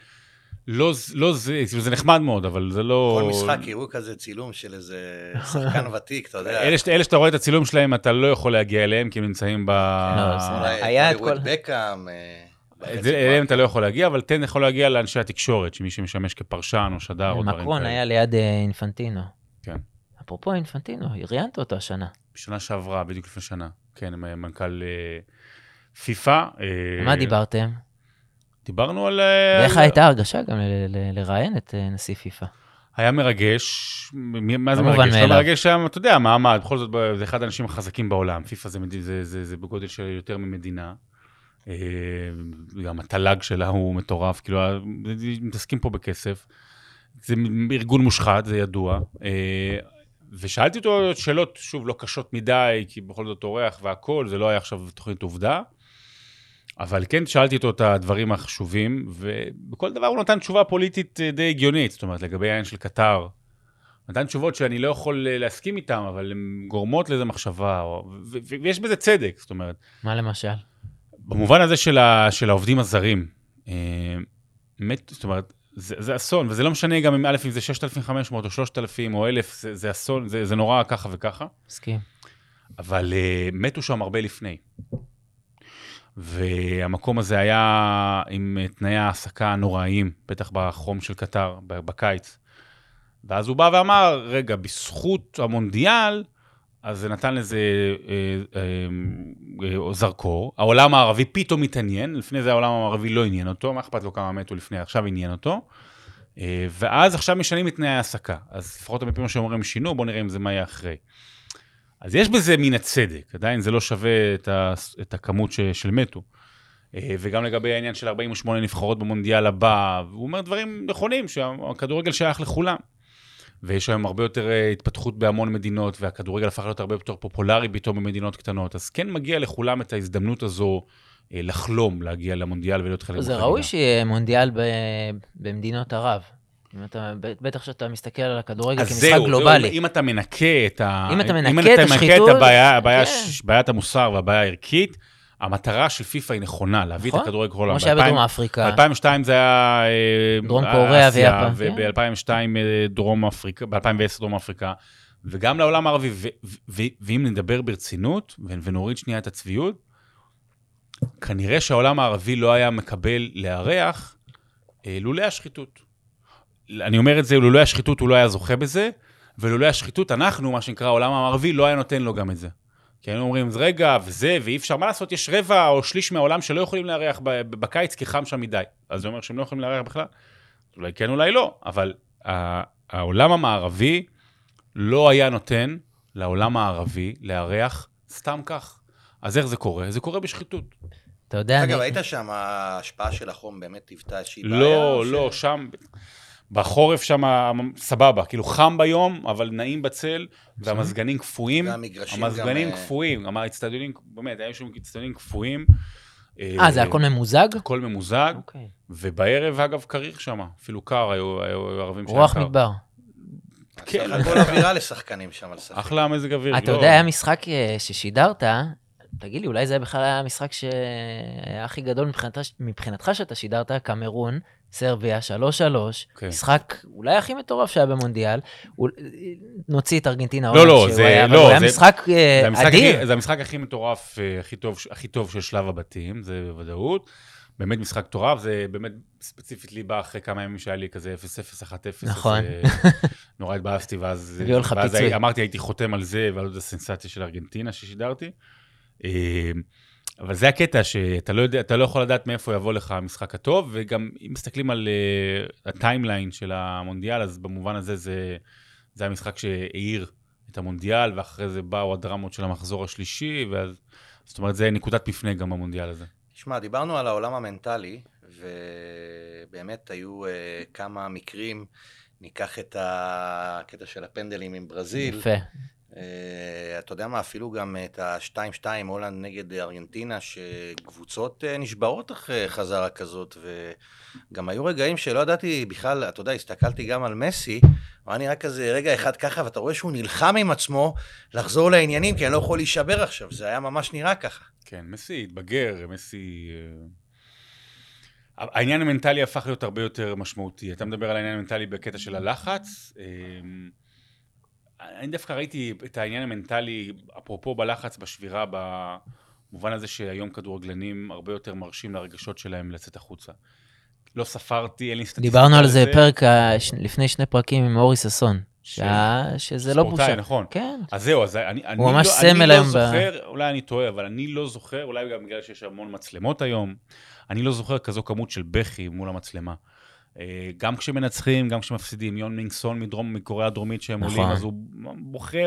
לא, לא זה, זה נחמד מאוד, אבל זה לא... כל משחק יראו כזה צילום של איזה שחקן ותיק, אתה יודע. אלה, שאת- אלה שאתה רואה את הצילום שלהם, אתה לא יכול להגיע אליהם, כי הם נמצאים ב... לא, זה- אולי היה את כל- בקאם. אה, גמר. אליהם אתה לא יכול להגיע, אבל כן יכול להגיע לאנשי התקשורת, שמי שמשמש כפרשן או שדר או דברים מקרון כאלה. היה ליד אה, אינפנטינו. כן. אפרופו אינפנטינו, ראיינת אותו השנה. בשנה שעברה, בדיוק לפני שנה. כן, מנכ"ל אה, פיפא. אה, מה דיברתם? דיברנו על... אה, ואיך על- הייתה הרגשה גם לראיין את אה, נשיא פיפ"א? היה מרגש. מה זה לא מרגש? לא. מרגש היה, אתה יודע, מעמד, בכל זאת, זה אחד האנשים החזקים בעולם. פיפ"א זה, זה, זה, זה בגודל של יותר ממדינה. אה, גם התל"ג שלה הוא מטורף, כאילו, מתעסקים פה בכסף. זה ארגון מושחת, זה ידוע. אה, ושאלתי אותו שאלות, שוב, לא קשות מדי, כי בכל זאת אורח והכול, זה לא היה עכשיו תוכנית עובדה. אבל כן שאלתי אותו את הדברים החשובים, ובכל דבר הוא נתן תשובה פוליטית אה, די הגיונית, זאת אומרת, לגבי העניין של קטר. נתן תשובות שאני לא יכול אה, להסכים איתן, אבל הן גורמות לאיזה מחשבה, או, ויש בזה צדק, זאת אומרת, מה למשל? במובן הזה של, ה, של העובדים הזרים, אה, מת, זאת אומרת, זה, זה אסון, וזה לא משנה גם אם א', אם זה 6,500 או 3,000 או 1,000, זה, זה אסון, זה, זה נורא ככה וככה. מסכים. אבל uh, מתו שם הרבה לפני. והמקום הזה היה עם תנאי העסקה נוראיים, בטח בחום של קטר, בקיץ. ואז הוא בא ואמר, רגע, בזכות המונדיאל, אז זה נתן לזה אה, אה, אה, זרקור. העולם הערבי פתאום התעניין, לפני זה העולם הערבי לא עניין אותו, מה אכפת לו כמה מתו לפני, עכשיו עניין אותו. אה, ואז עכשיו משנים את תנאי ההעסקה. אז לפחות הרבה פעמים שאומרים שינו, בואו נראה אם זה מה יהיה אחרי. אז יש בזה מן הצדק, עדיין זה לא שווה את, ה, את הכמות ש, של מתו. אה, וגם לגבי העניין של 48 נבחרות במונדיאל הבא, הוא אומר דברים נכונים, שהכדורגל שייך לכולם. ויש היום הרבה יותר אה, התפתחות בהמון מדינות, והכדורגל הפך להיות הרבה יותר פופולרי פתאום במדינות קטנות, אז כן מגיע לכולם את ההזדמנות הזו אה, לחלום להגיע למונדיאל ולהיות חלק זה מהחגיגה. ראוי שיהיה מונדיאל ב- במדינות ערב. אם אתה, בטח שאתה מסתכל על הכדורגל כמשחק זהו, גלובלי. זהו, אם אתה מנקה את ה... אם אתה מנקה אם את אתה מנקה השחיתות, את הבעיה, הבעיה, כן. ש- בעיית המוסר והבעיה הערכית, המטרה של פיפ"א היא נכונה, להביא נכון, את הכדורגל כל העולם. כמו שהיה בדרום אפריקה. ב-2002 זה היה... אה, דרום קוריאה אסיה, ויפן, כן. וב-2002 אה, דרום אפריקה, ב-2010 דרום אפריקה, וגם לעולם הערבי, ואם נדבר ברצינות, ונוריד שנייה את הצביעות, כנראה שהעולם הערבי לא היה מקבל לארח אה, לולא השחיתות. אני אומר את זה, לולא השחיתות הוא לא היה זוכה בזה, ולולא השחיתות אנחנו, מה שנקרא העולם הערבי, לא היה נותן לו גם את זה. כי היינו אומרים, רגע, וזה, ואי אפשר, מה לעשות, יש רבע או שליש מהעולם שלא יכולים לארח בקיץ כי חם שם מדי. אז זה אומר שהם לא יכולים לארח בכלל? אולי כן, אולי לא, אבל העולם המערבי לא היה נותן לעולם הערבי לארח סתם כך. אז איך זה קורה? זה קורה בשחיתות. אתה יודע, אגב, אני... היית שם, ההשפעה של החום באמת היוותה איזושהי בעיה? לא, או ש- לא, שם, בחורף שם סבבה, כאילו חם ביום, אבל נעים בצל, והמזגנים קפואים. והמגרשים המזגנים גם, אה, קפואים, אמר, האצטדיונים, באמת, היו שם אצטדיונים קפואים. אה, זה הכל ממוזג? הכל ממוזג, אוקיי. ובערב, אגב, קריך שם, אפילו קר, היו היו ערבים שהיה רוח. מדבר. כן. הכל אווירה לשחקנים שם על ספק. אחלה מזג אוויר. אתה לא- יודע, היה משחק אה, ששידרת, תגיד לי, אולי זה בכלל היה המשחק שהיה הכי גדול מבחינתך- מבחינתך שאתה שידרת, קמרון, סרביה, 3-3, כן. משחק אולי הכי מטורף שהיה במונדיאל. אול- נוציא את ארגנטינה, לא, לא, זה- היה- לא, הוא היה זה- משחק אה, זה המשחק, אדיר. הכי, זה המשחק הכי מטורף, אה, הכי טוב, הכי טוב של שלב הבתים, זה בוודאות. באמת משחק מטורף, זה באמת ספציפית לי בא אחרי כמה ימים שהיה לי כזה 0-0, 1-0. נכון. אה, נורא התבאסתי, ואז, ואז. אמרתי, הייתי חותם על זה ועל עוד הסנסציה של ארגנטינה ששידרתי. אבל זה הקטע, שאתה לא, יודע, אתה לא יכול לדעת מאיפה יבוא לך המשחק הטוב, וגם אם מסתכלים על uh, הטיימליין של המונדיאל, אז במובן הזה זה, זה המשחק שהאיר את המונדיאל, ואחרי זה באו הדרמות של המחזור השלישי, ואז זאת אומרת, זה נקודת מפנה גם במונדיאל הזה. תשמע, דיברנו על העולם המנטלי, ובאמת היו uh, כמה מקרים. ניקח את הקטע של הפנדלים עם ברזיל. יפה. Uh, אתה יודע מה, אפילו גם את ה-2-2 הולנד נגד ארגנטינה, שקבוצות uh, נשברות אחרי חזרה כזאת, וגם היו רגעים שלא ידעתי בכלל, אתה יודע, הסתכלתי גם על מסי, היה נראה כזה רגע אחד ככה, ואתה רואה שהוא נלחם עם עצמו לחזור לעניינים, כי אני לא יכול להישבר עכשיו, זה היה ממש נראה ככה. כן, מסי התבגר, מסי... העניין המנטלי הפך להיות הרבה יותר משמעותי. אתה מדבר על העניין המנטלי בקטע של הלחץ. אני דווקא ראיתי את העניין המנטלי, אפרופו בלחץ, בשבירה, במובן הזה שהיום כדורגלנים הרבה יותר מרשים לרגשות שלהם לצאת החוצה. לא ספרתי, אין לי סטטיסטיקה. דיברנו על זה פרק לפני שני פרקים עם אורי ששון. שזה לא בושה. ספורטאי, נכון. כן. אז זהו, אז אני, אני, לא, אני לא היום ב- זוכר, אולי אני טועה, אבל אני לא זוכר, אולי גם בגלל שיש המון מצלמות היום, אני לא זוכר כזו כמות של בכי מול המצלמה. אה, גם כשמנצחים, גם כשמפסידים, יון מינגסון מדרום, מקוריאה הדרומית שהם נכון. עולים, אז הוא בוכה,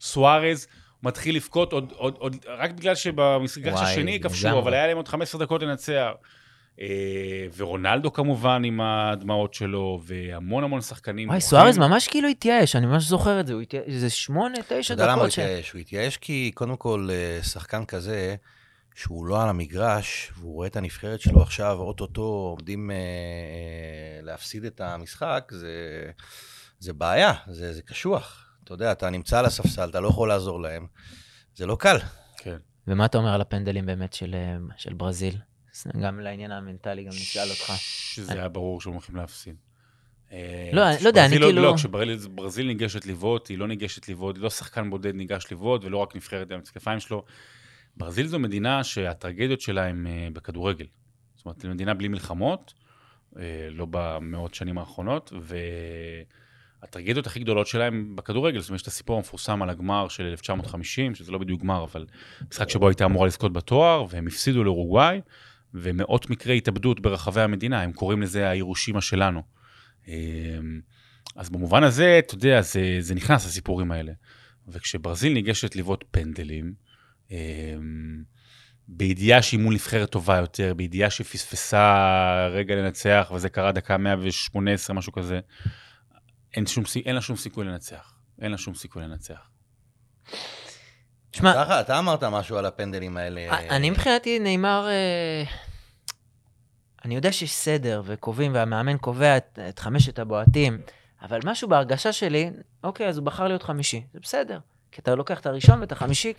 סוארז מתחיל לבכות עוד, עוד, עוד, רק בגלל שבמסגרת השני כבשו. אבל היה להם עוד 15 דקות לנצח. אה, ורונלדו כמובן עם הדמעות שלו, והמון המון שחקנים. וואי. סוארז ממש כאילו התייאש, אני ממש זוכר את זה, הוא התייאש, זה שמונה, תשע אתה יודע למה הוא דקות. התייאש? הוא התייאש כי קודם כל אה, שחקן כזה, שהוא לא על המגרש, והוא רואה את הנבחרת שלו עכשיו, אוטוטו עומדים אה, אה, להפסיד את המשחק, זה, זה בעיה, זה, זה קשוח. אתה יודע, אתה נמצא על הספסל, אתה לא יכול לעזור להם. זה לא קל. כן. ומה אתה אומר על הפנדלים באמת של, אה, של ברזיל? גם לעניין המנטלי, גם נשאל אותך. שזה היה ברור שהם הולכים להפסיד. אה, לא, אני לא יודע, אני כאילו- לא, כשברזיל ניגשת לבעוט, היא לא ניגשת לבעוט, לא שחקן בודד ניגש לבעוט, ולא רק נבחרת עם הכתפיים שלו. ברזיל זו מדינה שהטרגדיות שלה הן אה, בכדורגל. זאת אומרת, זו מדינה בלי מלחמות, אה, לא במאות שנים האחרונות, והטרגדיות הכי גדולות שלה הן בכדורגל. זאת אומרת, יש את הסיפור המפורסם על הגמר של 1950, שזה לא בדיוק גמר, אבל משחק שבו הייתה אמורה לזכות בתואר, והם הפסידו לאורוגוואי, ומאות מקרי התאבדות ברחבי המדינה, הם קוראים לזה הירושימה שלנו. אמ, אז במובן הזה, אתה יודע, זה, זה נכנס לסיפורים האלה. וכשברזיל ניגשת לבעוט פנדלים, בידיעה שהיא מול נבחרת טובה יותר, בידיעה שהיא פספסה רגע לנצח, וזה קרה דקה 118, משהו כזה, אין, שום, אין לה שום סיכוי לנצח. אין לה שום סיכוי לנצח. תשמע, ככה, אתה אמרת משהו על הפנדלים האלה. אני מבחינתי נאמר, אה, אני יודע שיש סדר וקובעים, והמאמן קובע את, את חמשת הבועטים, אבל משהו בהרגשה שלי, אוקיי, אז הוא בחר להיות חמישי, זה בסדר. כי אתה לוקח את הראשון ואת החמישי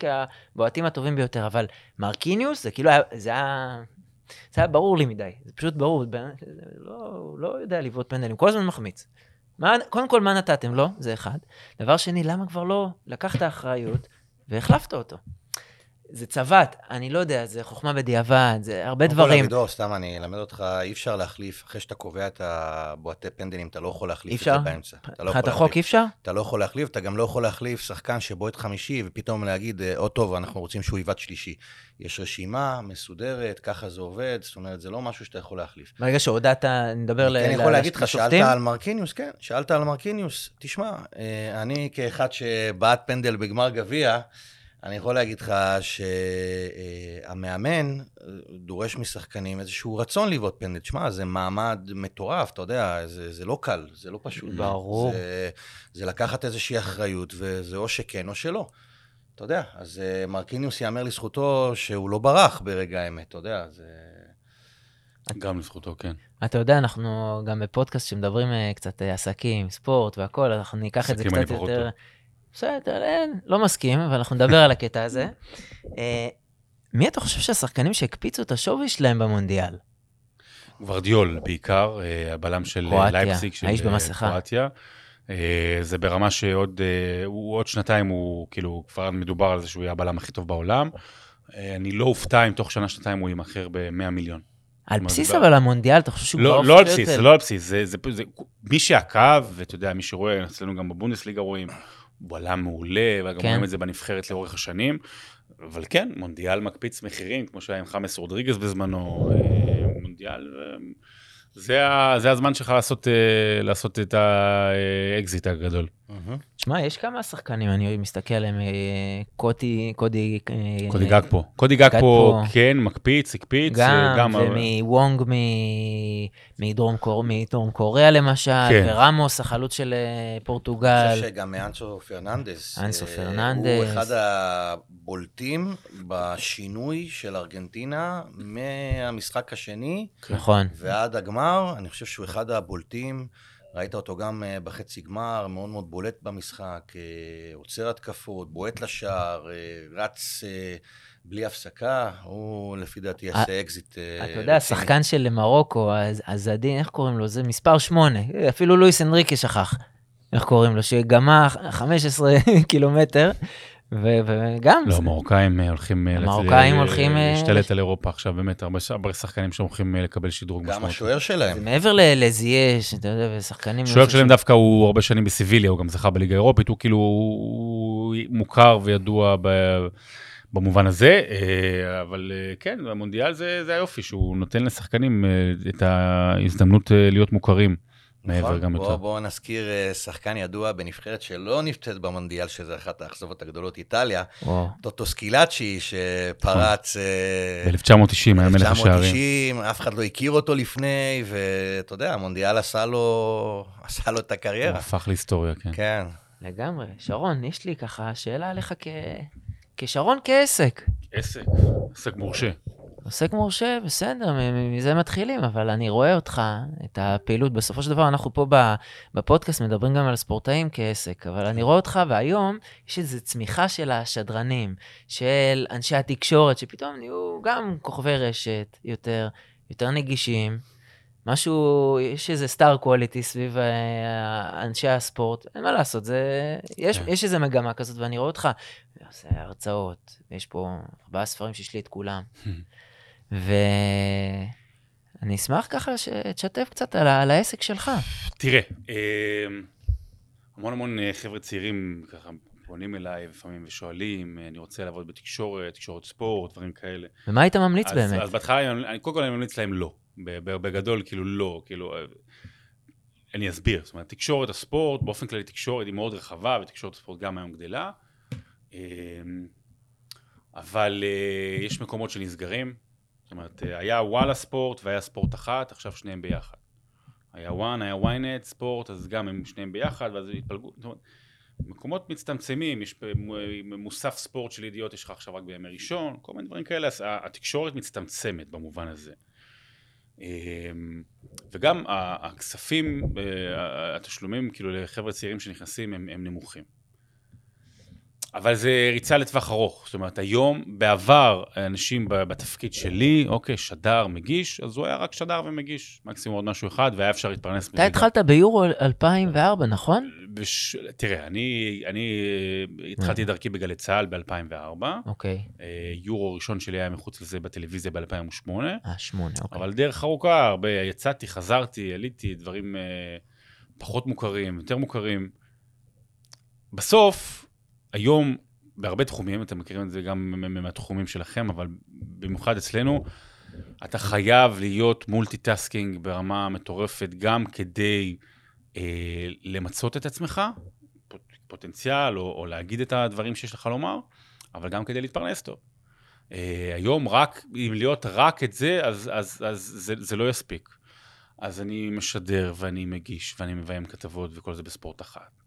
כבועטים הטובים ביותר, אבל מרקיניוס, זה כאילו היה, זה היה, זה היה ברור לי מדי, זה פשוט ברור, זה לא, לא יודע לבעוט פנדלים, כל הזמן מחמיץ. מה, קודם כל, מה נתתם לו? זה אחד. דבר שני, למה כבר לא לקחת אחריות והחלפת אותו? זה צבט, אני לא יודע, זה חוכמה בדיעבד, זה הרבה דברים. אבידור, סתם אני אלמד אותך, אי אפשר להחליף, אחרי שאתה קובע את הבועטי פנדלים, אתה לא יכול להחליף את? זה באמצע. לא מבחינת החוק. אי אפשר? אתה לא יכול להחליף, אתה גם לא יכול להחליף שחקן שבועט חמישי, ופתאום להגיד, אה, או טוב, אנחנו רוצים שהוא יבעט שלישי. יש רשימה מסודרת, ככה זה עובד, זאת אומרת, זה לא משהו שאתה יכול להחליף. ברגע שהודעת, נדבר ל- אני כן יכול להגיד לך, שאלת לשופטים. על מרקיניוס, כן, שאלת על מרקיניוס, תשמע, אה, אני כאחד שבעט פנדל בגמר גביע, אני יכול להגיד לך שהמאמן דורש משחקנים איזשהו רצון לבעוט פנדל. תשמע, זה מעמד מטורף, אתה יודע, זה, זה לא קל, זה לא פשוט. ברור. זה, זה לקחת איזושהי אחריות, וזה או שכן או שלא. אתה יודע, אז אה, מרקיניוס ייאמר לזכותו שהוא לא ברח ברגע האמת, אתה יודע, זה... גם לזכותו, כן. אתה יודע, אנחנו גם בפודקאסט שמדברים אה, קצת אה, עסקים, ספורט והכול, אנחנו ניקח את זה עסקים אני קצת פחות יותר... טוב. בסדר, אין, לא מסכים, אבל אנחנו נדבר על הקטע הזה. אה, מי אתה חושב שהשחקנים שהקפיצו את השווי שלהם במונדיאל? ורדיול בעיקר, אה, הבלם של אה, קרואטיה, לייפציג, של האיש במסכה. קרואטיה. זה ברמה שעוד הוא- עוד שנתיים הוא, כאילו, כבר מדובר על זה שהוא יהיה הבלם הכי טוב בעולם. אני לא אופתע אם תוך שנה-שנתיים הוא יימכר ב-100 מיליון. על בסיס זה אבל המונדיאל, אתה חושב שהוא כבר לא, לא על בסיס, זה לא על בסיס, זה, זה, זה, מי שעקב, ואתה יודע, מי שרואה, אצלנו גם בבונדסליגה רואים, בלם מעולה, וגם כן. רואים את זה בנבחרת לאורך השנים, אבל כן, מונדיאל מקפיץ מחירים, כמו שהיה עם חאמס רודריגז בזמנו, אה, מונדיאל, אה, זה, ה, זה הזמן שלך לעשות, אה, לעשות את האקזיט הגדול. מהמם. תשמע, יש כמה שחקנים, אני מסתכל עליהם, אה, קוטי, קודי... אה, קודי גג פה. קודי גג פה. כן, מקפיץ, הקפיץ. גם, אה, גם ומוונג מ- מדרום קור- מדרום קוריאה למשל, כן. ורמוס, החלוץ של אה, אני פורטוגל. חושב שגם מאנסו פרננדס. אנסו פרננדס. הוא אחד הבולטים בשינוי של ארגנטינה מהמשחק השני נכון. ועד הגמר. אני חושב שהוא אחד הבולטים. ראית אותו גם אה, בחצי גמר, מאוד מאוד בולט במשחק, אה, עוצר התקפות, בועט לשער, אה, רץ בלי הפסקה, הוא לפי דעתי יעשה אקזיט אתה יודע. השחקן של מרוקו, אז- אזדין, איך קוראים לו? זה מספר 8, אפילו לואיס אנריקי שכח. איך קוראים לו? שגמע 15 קילומטר, וגם... לא, המרוקאים אה, הולכים... אה, המרוקאים ל- הולכים, אה, להשתלט על אירופה עכשיו, באמת, הרבה שחקנים שהולכים אה, לקבל שדרוג גם משמעותי. השוער שלהם. זה מעבר לזייש, אתה יודע, ושחקנים... השוער שלהם דווקא הוא הרבה שנים בסיביליה, הוא גם זכה בליגה האירופית, הוא כאילו מוכר וידוע. במובן הזה, אה, אבל אה, כן, המונדיאל זה, היופי, שהוא נותן לשחקנים אה, את ההזדמנות אה, להיות מוכרים מעבר נכון? גם יותר. בוא נזכיר אה, שחקן ידוע בנבחרת שלא נפצעת במונדיאל, שזה אחת האכזבות הגדולות, איטליה. טוטו סקילאצ'י, שפרץ... אה, ב-1990 היה מלך השערים. 1990, אף אחד לא הכיר אותו לפני, ואתה יודע, המונדיאל עשה לו, עשה לו את הוא הקריירה. הפך להיסטוריה, כן. כן. לגמרי. שרון, יש לי ככה שאלה עליך כ... כשרון כעסק. עסק, עסק מורשה. עוסק מורשה, בסדר, מזה מתחילים, אבל אני רואה אותך, את הפעילות. בסופו של דבר, אנחנו פה בפודקאסט מדברים גם על ספורטאים כעסק, אבל אני רואה אותך, והיום יש איזו צמיחה של השדרנים, של אנשי התקשורת, שפתאום נהיו גם כוכבי רשת יותר, יותר נגישים. משהו, יש איזה סטאר קואליטי סביב אה, אנשי הספורט, אין מה לעשות, זה, יש, כן. יש איזה מגמה כזאת, ואני רואה אותך, עושה הרצאות, יש פה ארבעה ספרים שיש לי את כולם. ואני אשמח ככה שתשתף קצת על, על העסק שלך. תראה, אה, המון המון אה, חבר'ה צעירים ככה פונים אליי לפעמים ושואלים, אה, אני רוצה לעבוד בתקשורת, תקשורת ספורט, דברים כאלה. ומה היית ממליץ אז, באמת? אז בהתחלה, אני, קודם כל אני ממליץ להם לא. בגדול, כאילו לא, כאילו... אה, אני אסביר, זאת אומרת, תקשורת הספורט, באופן כללי תקשורת היא מאוד רחבה, ותקשורת הספורט גם היום גדלה. אה, אבל יש מקומות שנסגרים. זאת אומרת, אה, היה וואלה ספורט והיה ספורט אחת, עכשיו שניהם ביחד. היה וואן, היה ynet ספורט, אז גם הם שניהם ביחד, ואז התפלגו. זאת אומרת, מקומות מצטמצמים, יש מוסף ספורט של ידיעות, יש לך עכשיו רק בימי ראשון, כל מיני דברים כאלה, אז התקשורת מצטמצמת במובן הזה. אמ, וגם הכספים, אה, התשלומים, כאילו לחבר'ה צעירים שנכנסים, הם, הם נמוכים. אבל זה ריצה לטווח ארוך. זאת אומרת, היום, בעבר, אנשים בתפקיד שלי, אוקיי, שדר, מגיש, אז הוא היה רק שדר ומגיש, מקסימום עוד משהו אחד, והיה אפשר להתפרנס אתה התחלת ביורו 2004, נכון? בש... תראה, אני, אני אה, התחלתי את דרכי בגלי צה"ל ב-2004, אוקיי. יורו ראשון שלי היה מחוץ לזה בטלוויזיה ב-2008, אה, שמונה, אוקיי. אבל דרך ארוכה, הרבה, יצאתי, חזרתי, עליתי, דברים אה, פחות מוכרים, יותר מוכרים. בסוף, היום, בהרבה תחומים, אתם מכירים את זה גם מהתחומים שלכם, אבל במיוחד אצלנו, אתה חייב להיות multitasking ברמה מטורפת, גם כדי אה, למצות את עצמך, פוט- פוטנציאל, או, או להגיד את הדברים שיש לך לומר, אבל גם כדי להתפרנס טוב. אה, היום רק, אם להיות רק את זה, אז, אז, אז זה, זה לא יספיק. אז אני משדר ואני מגיש ואני מביים כתבות וכל זה בספורט אחת.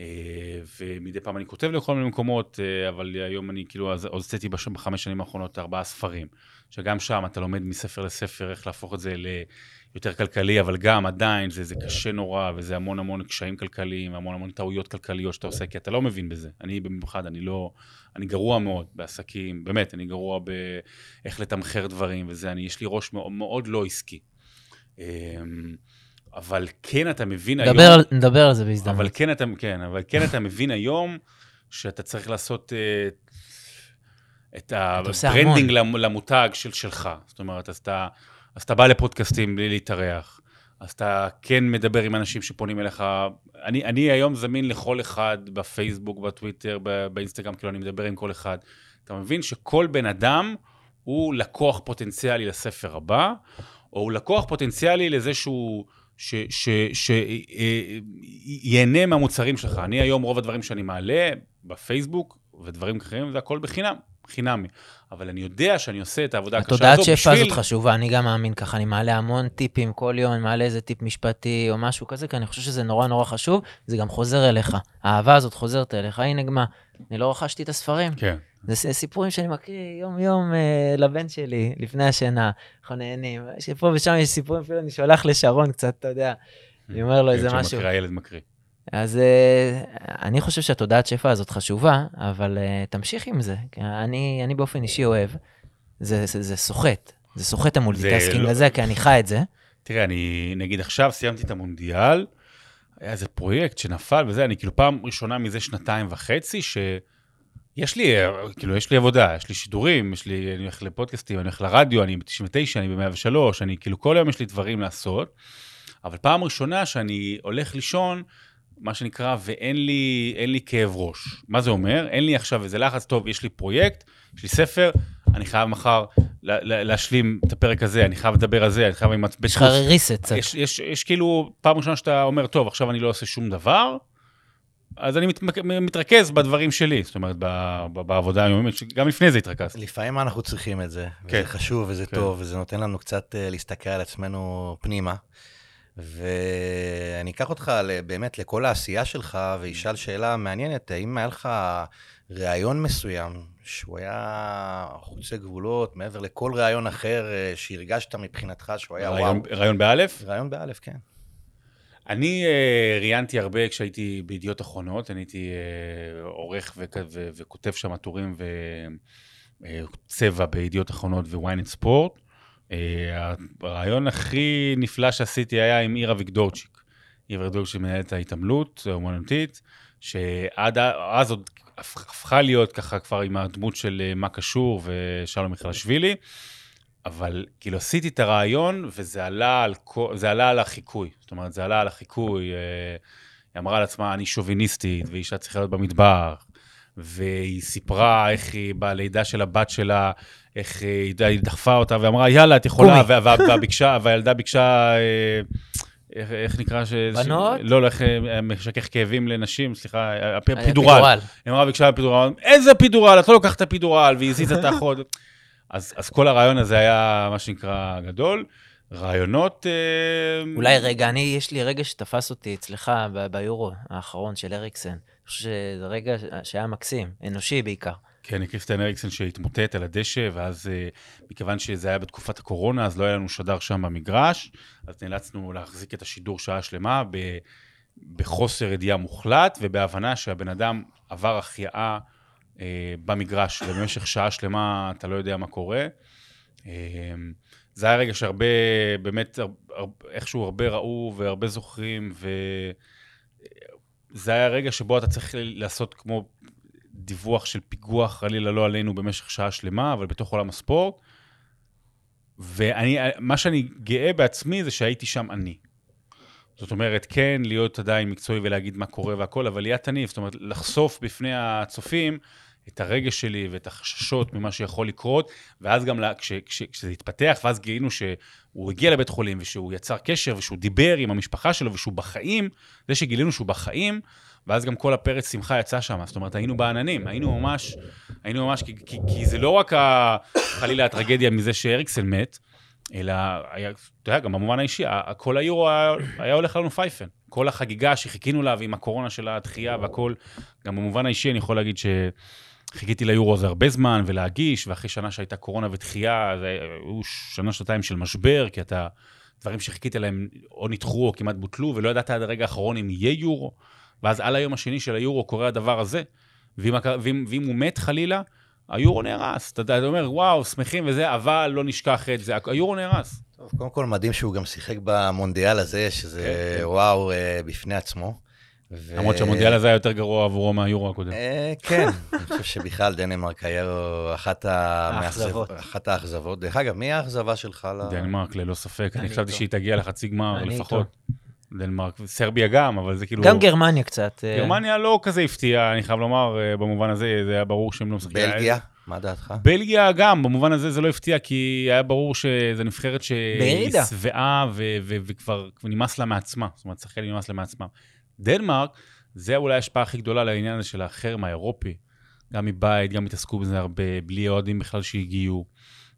אה, ומדי פעם אני כותב לכל מיני מקומות, אה, אבל היום אני כאילו, אז הוצאתי בחמש שנים האחרונות ארבעה ספרים, שגם שם אתה לומד מספר לספר איך להפוך את זה ליותר כלכלי, אבל גם עדיין זה, זה קשה נורא, וזה המון המון קשיים כלכליים, המון המון טעויות כלכליות שאתה עושה, כי אתה לא מבין בזה. אני במיוחד, אני לא, אני גרוע מאוד בעסקים, באמת, אני גרוע באיך לתמחר דברים וזה, אני, יש לי ראש מאוד, מאוד לא עסקי. אבל כן אתה מבין היום... נדבר על- נדבר על זה בהזדמנות. אבל כן אתה, כן, אבל כן אתה מבין היום שאתה צריך לעשות אה, את עושה ה branding למ- למותג של שלך. זאת אומרת, אז אתה, אז אתה בא לפודקאסטים בלי להתארח, אז אתה כן מדבר עם אנשים שפונים אליך. אני, אני היום זמין לכל אחד בפייסבוק, בטוויטר, באינסטגרם, כאילו אני מדבר עם כל אחד. אתה מבין שכל בן אדם הוא לקוח פוטנציאלי לספר הבא, או הוא לקוח פוטנציאלי לזה שהוא שייהנה מהמוצרים שלך. אני היום, רוב הדברים שאני מעלה בפייסבוק ודברים אחרים, זה הכל בחינם, חינמי. אבל אני יודע שאני עושה את העבודה הקשה התודעת הזו שפע בשביל... הזאת חשובה, אני גם מאמין ככה, אני מעלה המון טיפים כל יום, אני מעלה איזה טיפ משפטי או משהו כזה, כי אני חושב שזה נורא נורא חשוב, זה גם חוזר אליך. האהבה הזאת חוזרת אליך, הנה מה, אני לא רכשתי את הספרים. כן. זה סיפורים שאני מקריא יום-יום אה, לבן שלי, לפני השינה, אנחנו נהנים. שפה ושם יש סיפורים, אפילו אני שולח לשרון קצת, אתה יודע, אני אומר לו איזה כן, משהו. שמקריא, הילד מקריא. אז אה, אני חושב שהתודעת שפע הזאת חשובה, אבל אה, תמשיך עם זה. אני, אני באופן אישי אוהב, זה, זה, זה סוחט, זה סוחט ה multitasking לא- הזה, כי אני חי את זה. תראה, אני, נגיד עכשיו סיימתי את המונדיאל, היה איזה פרויקט שנפל וזה, אני כאילו פעם ראשונה מזה שנתיים וחצי, שיש לי, אה, כאילו, יש לי עבודה, יש לי שידורים, יש לי, אני הולך לפודקאסטים, אני הולך לרדיו, אני ב-99, אני ב-103, אני כאילו, כל היום יש לי דברים לעשות, אבל פעם ראשונה שאני הולך לישון, מה שנקרא, ואין לי, לי כאב ראש. מה זה אומר? אין לי עכשיו איזה לחץ, טוב, יש לי פרויקט, יש לי ספר, אני חייב מחר לה- לה- להשלים את הפרק הזה, אני חייב לדבר על זה, אני חייב עם יש לך ריסט קצת. יש, יש, יש כאילו פעם ראשונה שאתה אומר, טוב, עכשיו אני לא עושה שום דבר, אז אני מת, מתרכז בדברים שלי, זאת אומרת, ב, ב, בעבודה היומית, שגם לפני זה התרכזתי. לפעמים אנחנו צריכים את זה, כן. וזה חשוב וזה כן. טוב, וזה נותן לנו קצת אה, להסתכל על עצמנו פנימה. ואני אקח אותך באמת לכל העשייה שלך, ואשאל שאלה מעניינת, האם היה לך ראיון מסוים שהוא היה חוצה גבולות, מעבר לכל ראיון אחר אה, שהרגשת מבחינתך שהוא היה רעיון, וואו? רעיון באלף? ראיון באלף, כן. אני אה, ראיינתי הרבה כשהייתי בידיעות אחרונות, אני הייתי אה, עורך וכ- ו- וכותב שם טורים וצבע בידיעות אחרונות וויינט ספורט. אה, הרעיון הכי נפלא שעשיתי היה עם עיר אביגדורצ'יק. עיר אביגדורצ'יק שמנהלת את ההתעמלות האומנותית, שעד אז עוד הפ- הפכה להיות ככה כבר עם הדמות של אה, מה קשור ושלום מיכלשווילי. אבל כאילו עשיתי את הרעיון, וזה עלה על, זה עלה על החיקוי. זאת אומרת, זה עלה על החיקוי. אה, היא אמרה לעצמה, אני שוביניסטית, ואישה צריכה להיות במטבח. והיא סיפרה איך היא, בלידה של הבת שלה, איך אה, היא היא דחפה אותה ואמרה, יאללה, את יכולה. וה- וה- והביקשה, והילדה ביקשה, אה, איך, איך נקרא ש... בנות? לא, לא, איך אה, משכך כאבים לנשים, סליחה, הפ- היה פידורל. היא אמרה, ביקשה פידורל, איזה פידורל? את לא לוקחת את הפידורל, והיא הזיזה את האחות. אז, אז כל הרעיון הזה היה מה שנקרא גדול. רעיונות... אה, אולי רגע, אני, יש לי רגע שתפס אותי אצלך ביורו האחרון של אריקסן. חושב שזה רגע שהיה מקסים, אנושי בעיקר. כן, קריסטיאן אריקסן שהתמוטט על הדשא, ואז אה, מכיוון שזה היה בתקופת הקורונה, אז לא היה לנו שדר שם במגרש, אז נאלצנו להחזיק את השידור שעה שלמה ב, בחוסר ידיעה מוחלט, ובהבנה שהבן אדם עבר החייאה אה, במגרש, ובמשך שעה שלמה אתה לא יודע מה קורה. אה, זה היה רגע שהרבה, באמת, הר- הר- איכשהו הרבה ראו והרבה זוכרים, וזה היה רגע שבו אתה צריך לעשות כמו דיווח של פיגוע, חלילה לא עלינו, במשך שעה שלמה, אבל בתוך עולם הספורט. ואני, מה שאני גאה בעצמי זה שהייתי שם אני. זאת אומרת, כן, להיות עדיין מקצועי ולהגיד מה קורה והכל, אבל להיות אני, זאת אומרת, לחשוף בפני הצופים את הרגש שלי ואת החששות ממה שיכול לקרות, ואז גם לה, כש, כש, כשזה התפתח, ואז גילינו שהוא הגיע לבית חולים, ושהוא יצר קשר, ושהוא דיבר עם המשפחה שלו, ושהוא בחיים, זה שגילינו שהוא בחיים, ואז גם כל הפרץ שמחה יצא שם, זאת אומרת, היינו בעננים, היינו ממש, היינו ממש, כי, כי, כי זה לא רק חלילה הטרגדיה מזה שאריקסן מת, אלא, היה, אתה יודע, גם במובן האישי, כל היורו היה, היה הולך לנו פייפן. כל החגיגה שחיכינו לה, ועם הקורונה של הדחייה והכל, גם במובן האישי אני יכול להגיד שחיכיתי ליורו הזה הרבה זמן, ולהגיש, ואחרי שנה שהייתה קורונה ודחייה, זה היו שנה, שנתיים של משבר, כי אתה, דברים שחיכית להם או נדחו או כמעט בוטלו, ולא ידעת עד הרגע האחרון אם יהיה יורו, ואז על היום השני של היורו קורה הדבר הזה, ואם, ואם, ואם הוא מת חלילה, היורו נהרס. אתה אתה אומר, וואו, שמחים וזה, אבל לא נשכח את זה, היורו נהרס. טוב, קודם כל מדהים שהוא גם שיחק במונדיאל הזה, שזה כן, כן. וואו אה, בפני עצמו. ו- למרות שהמונדיאל הזה היה יותר גרוע עבורו מהיורו הקודם. אה, כן, אני חושב שבכלל דנמרק היה אחת האכזבות. המאכזב- אחת האכזבות. דרך אגב, מי האכזבה שלך? ל- דנמרק, ללא ספק. אני חשבתי. שהיא תגיע לחצי גמר לפחות. דנמרק, סרביה גם, אבל זה כאילו... גם גרמניה קצת. אה, גרמניה לא כזה הפתיעה, אני חייב לומר, אה, במובן הזה, זה היה ברור שהם לא משחקים. בלגיה? מה דעתך? בלגיה גם, במובן הזה זה לא הפתיע, כי היה ברור שזו נבחרת שהיא. שבעה ו- ו- וכבר נמאס לה מעצמה. זאת אומרת, שחקנים נמאס לה מעצמם. דנמרק, זה אולי ההשפעה הכי גדולה לעניין הזה של החרם האירופי. גם מבית, גם התעסקו בזה הרבה, בלי אוהדים בכלל שהגיעו.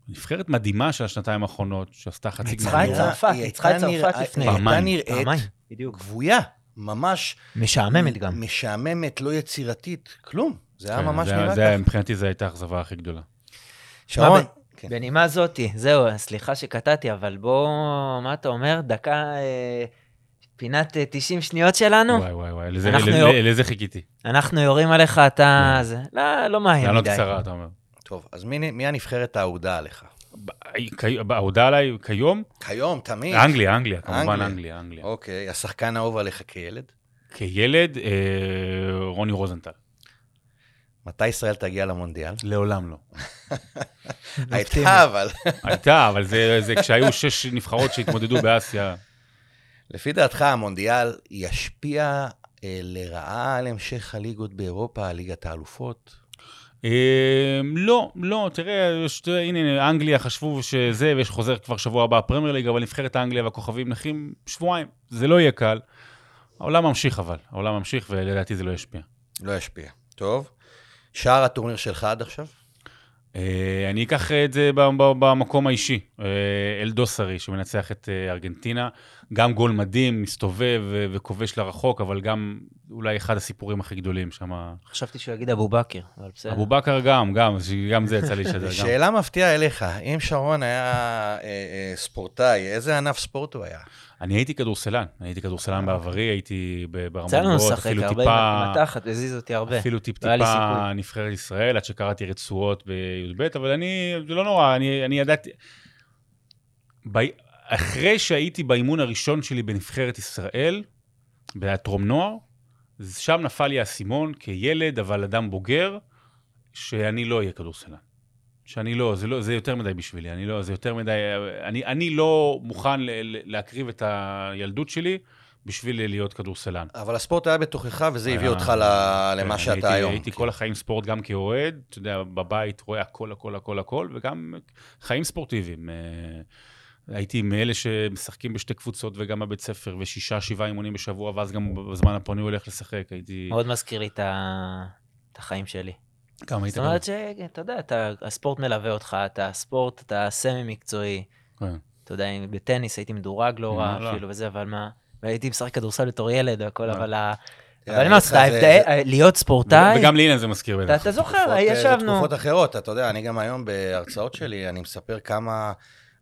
נבחרת מדהימה של השנתיים האחרונות, שעשתה חצי גמר ניצחה את יורו. צרפת, היא ניצחה את הייתה צרפת לפני. היא הייתה. נראית. גבויה, ממש משעממת גם. משעממת, לא יצירתית, כלום. זה היה כן, ממש נראה ככה. מבחינתי זו הייתה האכזבה הכי גדולה. שרון, כן. בנימה זאתי, זהו, סליחה שקטעתי, אבל בוא, מה אתה אומר? דקה, אה, פינת אה, 90 שניות שלנו? וואי וואי וואי, לזה- אנחנו לזה- יור- לזה חיכיתי. אנחנו יורים עליך, אתה... כן. זה, לא, לא מהר לענות מדי. קצרה, אתה אומר. טוב, אז מי מי הנבחרת האהודה עליך? ההודעה עליי כיום, כיום, תמיד. אנגליה, אנגליה, כמובן אנגליה. אנגליה, אנגליה. אוקיי, השחקן האהוב עליך כילד? כילד, אה, רוני רוזנטל. מתי ישראל תגיע למונדיאל? לעולם לא. הייתה, אבל... הייתה, אבל זה זה כשהיו שש נבחרות שהתמודדו באסיה. לפי דעתך, המונדיאל ישפיע אה, לרעה על המשך הליגות באירופה, ליגת האלופות? אה, לא, לא, תראה, הנה, הנה, אנגליה חשבו שזה, ויש חוזר כבר שבוע הבא פרמייר ליג, אבל נבחרת אנגליה והכוכבים נחים שבועיים. זה לא יהיה קל. העולם ממשיך אבל, העולם ממשיך, ולדעתי זה לא ישפיע. לא ישפיע. טוב. שער הטורניר שלך עד עכשיו? אה, אני אקח את זה במקום האישי. אה, אלדוסרי, שמנצח את אה, ארגנטינה, גם גול מדהים, מסתובב וכובש לרחוק, אבל גם אולי אחד הסיפורים הכי גדולים שם. חשבתי שהוא יגיד אבו בכר, אבל בסדר. אבו בכר גם, גם, גם זה יצא לי לשדר. גם. שאלה מפתיעה אליך, אם שרון היה אה, אה, ספורטאי, איזה ענף ספורט הוא היה? אני הייתי כדורסלן, אני הייתי כדורסלן בעברי, הייתי ב- ברמות יצא לנו גבוהות, לשחק אפילו טיפה, עם מתחת, הזיז אותי הרבה. אפילו לא טיפ-טיפה סיכוי. נבחרת ישראל, עד שקראתי רצועות בי"ב, אבל אני, זה לא נורא, אני, אני ידעתי... ב... אחרי שהייתי באימון הראשון שלי בנבחרת ישראל, בטרום נוער, שם נפל לי האסימון כילד, אבל אדם בוגר, שאני לא אהיה כדורסלן. שאני לא, זה, לא, זה יותר מדי בשבילי, אני לא, זה יותר מדי, אני, אני לא מוכן ל, ל, להקריב את הילדות שלי בשביל להיות כדורסלן. אבל הספורט היה בתוכך, וזה הביא היה- אותך ל- כן, למה אני שאתה הייתי, היום. הייתי כן. כל החיים ספורט גם כאוהד, אתה יודע, בבית רואה הכל, הכל, הכל, הכל, וגם חיים ספורטיביים. אה, הייתי מאלה שמשחקים בשתי קבוצות וגם בבית ספר, ושישה, שבעה אימונים בשבוע, ואז גם בזמן הפנוי הולך לשחק, הייתי... מאוד מזכיר לי את ה- את החיים שלי. כמה היית... זאת אומרת שאתה יודע, אתה- הספורט מלווה אותך, אתה ספורט, אתה סמי-מקצועי. כן. אתה יודע, בטניס הייתי מדורג לא רע לא. אפילו וזה, אבל מה... והייתי משחק כדורסל בתור ילד והכל, לא. אבל ה- תראה, אבל אני אומר ההבדל, להיות ספורטאי, וגם לאילן זה מזכיר בטח. אתה זוכר, תקופות, אה, ישבנו. תקופות אחרות, אתה יודע, אני גם היום בהרצאות שלי, אני מספר כמה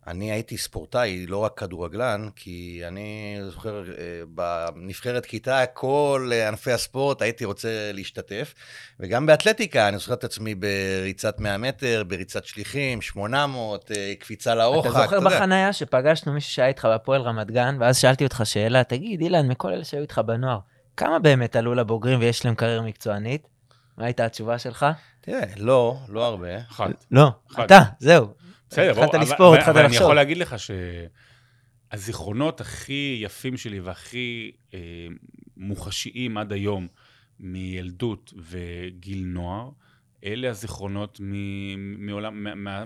אני הייתי ספורטאי, לא רק כדורגלן, כי אני זוכר, אה, בנבחרת כיתה, כל אה, ענפי הספורט, הייתי רוצה להשתתף, וגם באתלטיקה, אני זוכר את עצמי בריצת 100 מטר, בריצת שליחים, 800, אה, קפיצה לרוחק, אתה זוכר יודע. בחנייה שפגשנו מישהו שהיה איתך בהפועל רמת גן, ואז שאלתי אותך שאלה, תגיד, אילן, מכל אלה שהיו איתך בנוער, כמה באמת עלו לבוגרים ויש להם קריירה מקצוענית? מה הייתה התשובה שלך? תראה, לא, לא הרבה. אחת. לא, אחד. אתה, זהו. בסדר, בוא, התחלת אבל- לספור, התחלת אבל אני לחשוב. יכול להגיד לך שהזיכרונות הכי יפים שלי והכי אה, מוחשיים עד היום מילדות וגיל נוער, אלה הזיכרונות מ- מעולם, מה- מה-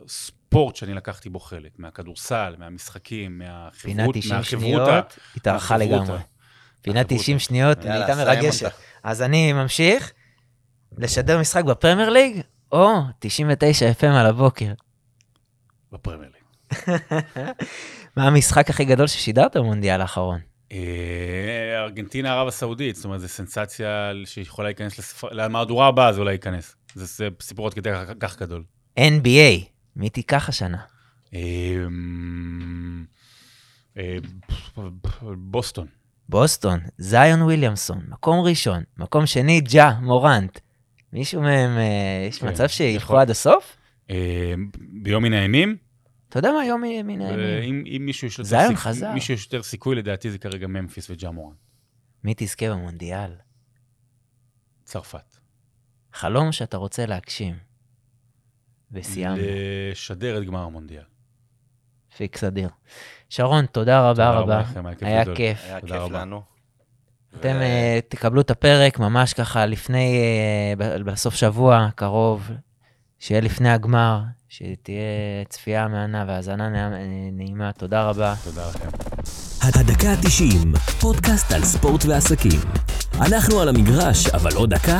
מהספורט שאני לקחתי בו חלק, מהכדורסל, מהמשחקים, מהחברות, פינה 90 מהחברותה. שניות, התארכה. לגמרי. פינה החברותה. 90 שניות, נהייתה סיים מרגשת. אז אני ממשיך לשדר משחק בפרמייר ליג, או 99 FM על הבוקר. בפרמייר ליג. מה המשחק הכי גדול ששידרת במונדיאל האחרון? אה, ארגנטינה ערב הסעודית, זאת אומרת, זו סנסציה שיכולה להיכנס לספר... למהדורה הבאה, זה אולי ייכנס. זה, סיפור עד כדי כך גדול. NBA, מי תיקח השנה? אמ, אה, בוסטון. בוסטון, זיון וויליאמסון, מקום ראשון, מקום שני, ג'ה מורנט. מישהו מהם, אה, יש כן, מצב שילכו. עד הסוף? אה, ביום מן הימים, אתה יודע מה, יום מן הימים. אם מישהו יש יש יותר סיכוי, לדעתי זה כרגע ממפיס וג'אמורן. מי תזכה במונדיאל? צרפת. חלום שאתה רוצה להגשים. וסיימנו, לשדר את גמר המונדיאל. פיקס אדיר. שרון, תודה רבה תודה רבה. לכם, היה כיף היה גדול. כיף. היה תודה כיף רבה. לנו. אתם ו- אה, תקבלו את הפרק ממש ככה לפני, אה, בסוף שבוע קרוב. שיהיה לפני הגמר, שתהיה צפייה מהנה והאזנה נעימה-. תודה רבה. תודה לכם. הדקה ה-90, פודקאסט על ספורט ועסקים. אנחנו על המגרש, אבל עוד דקה?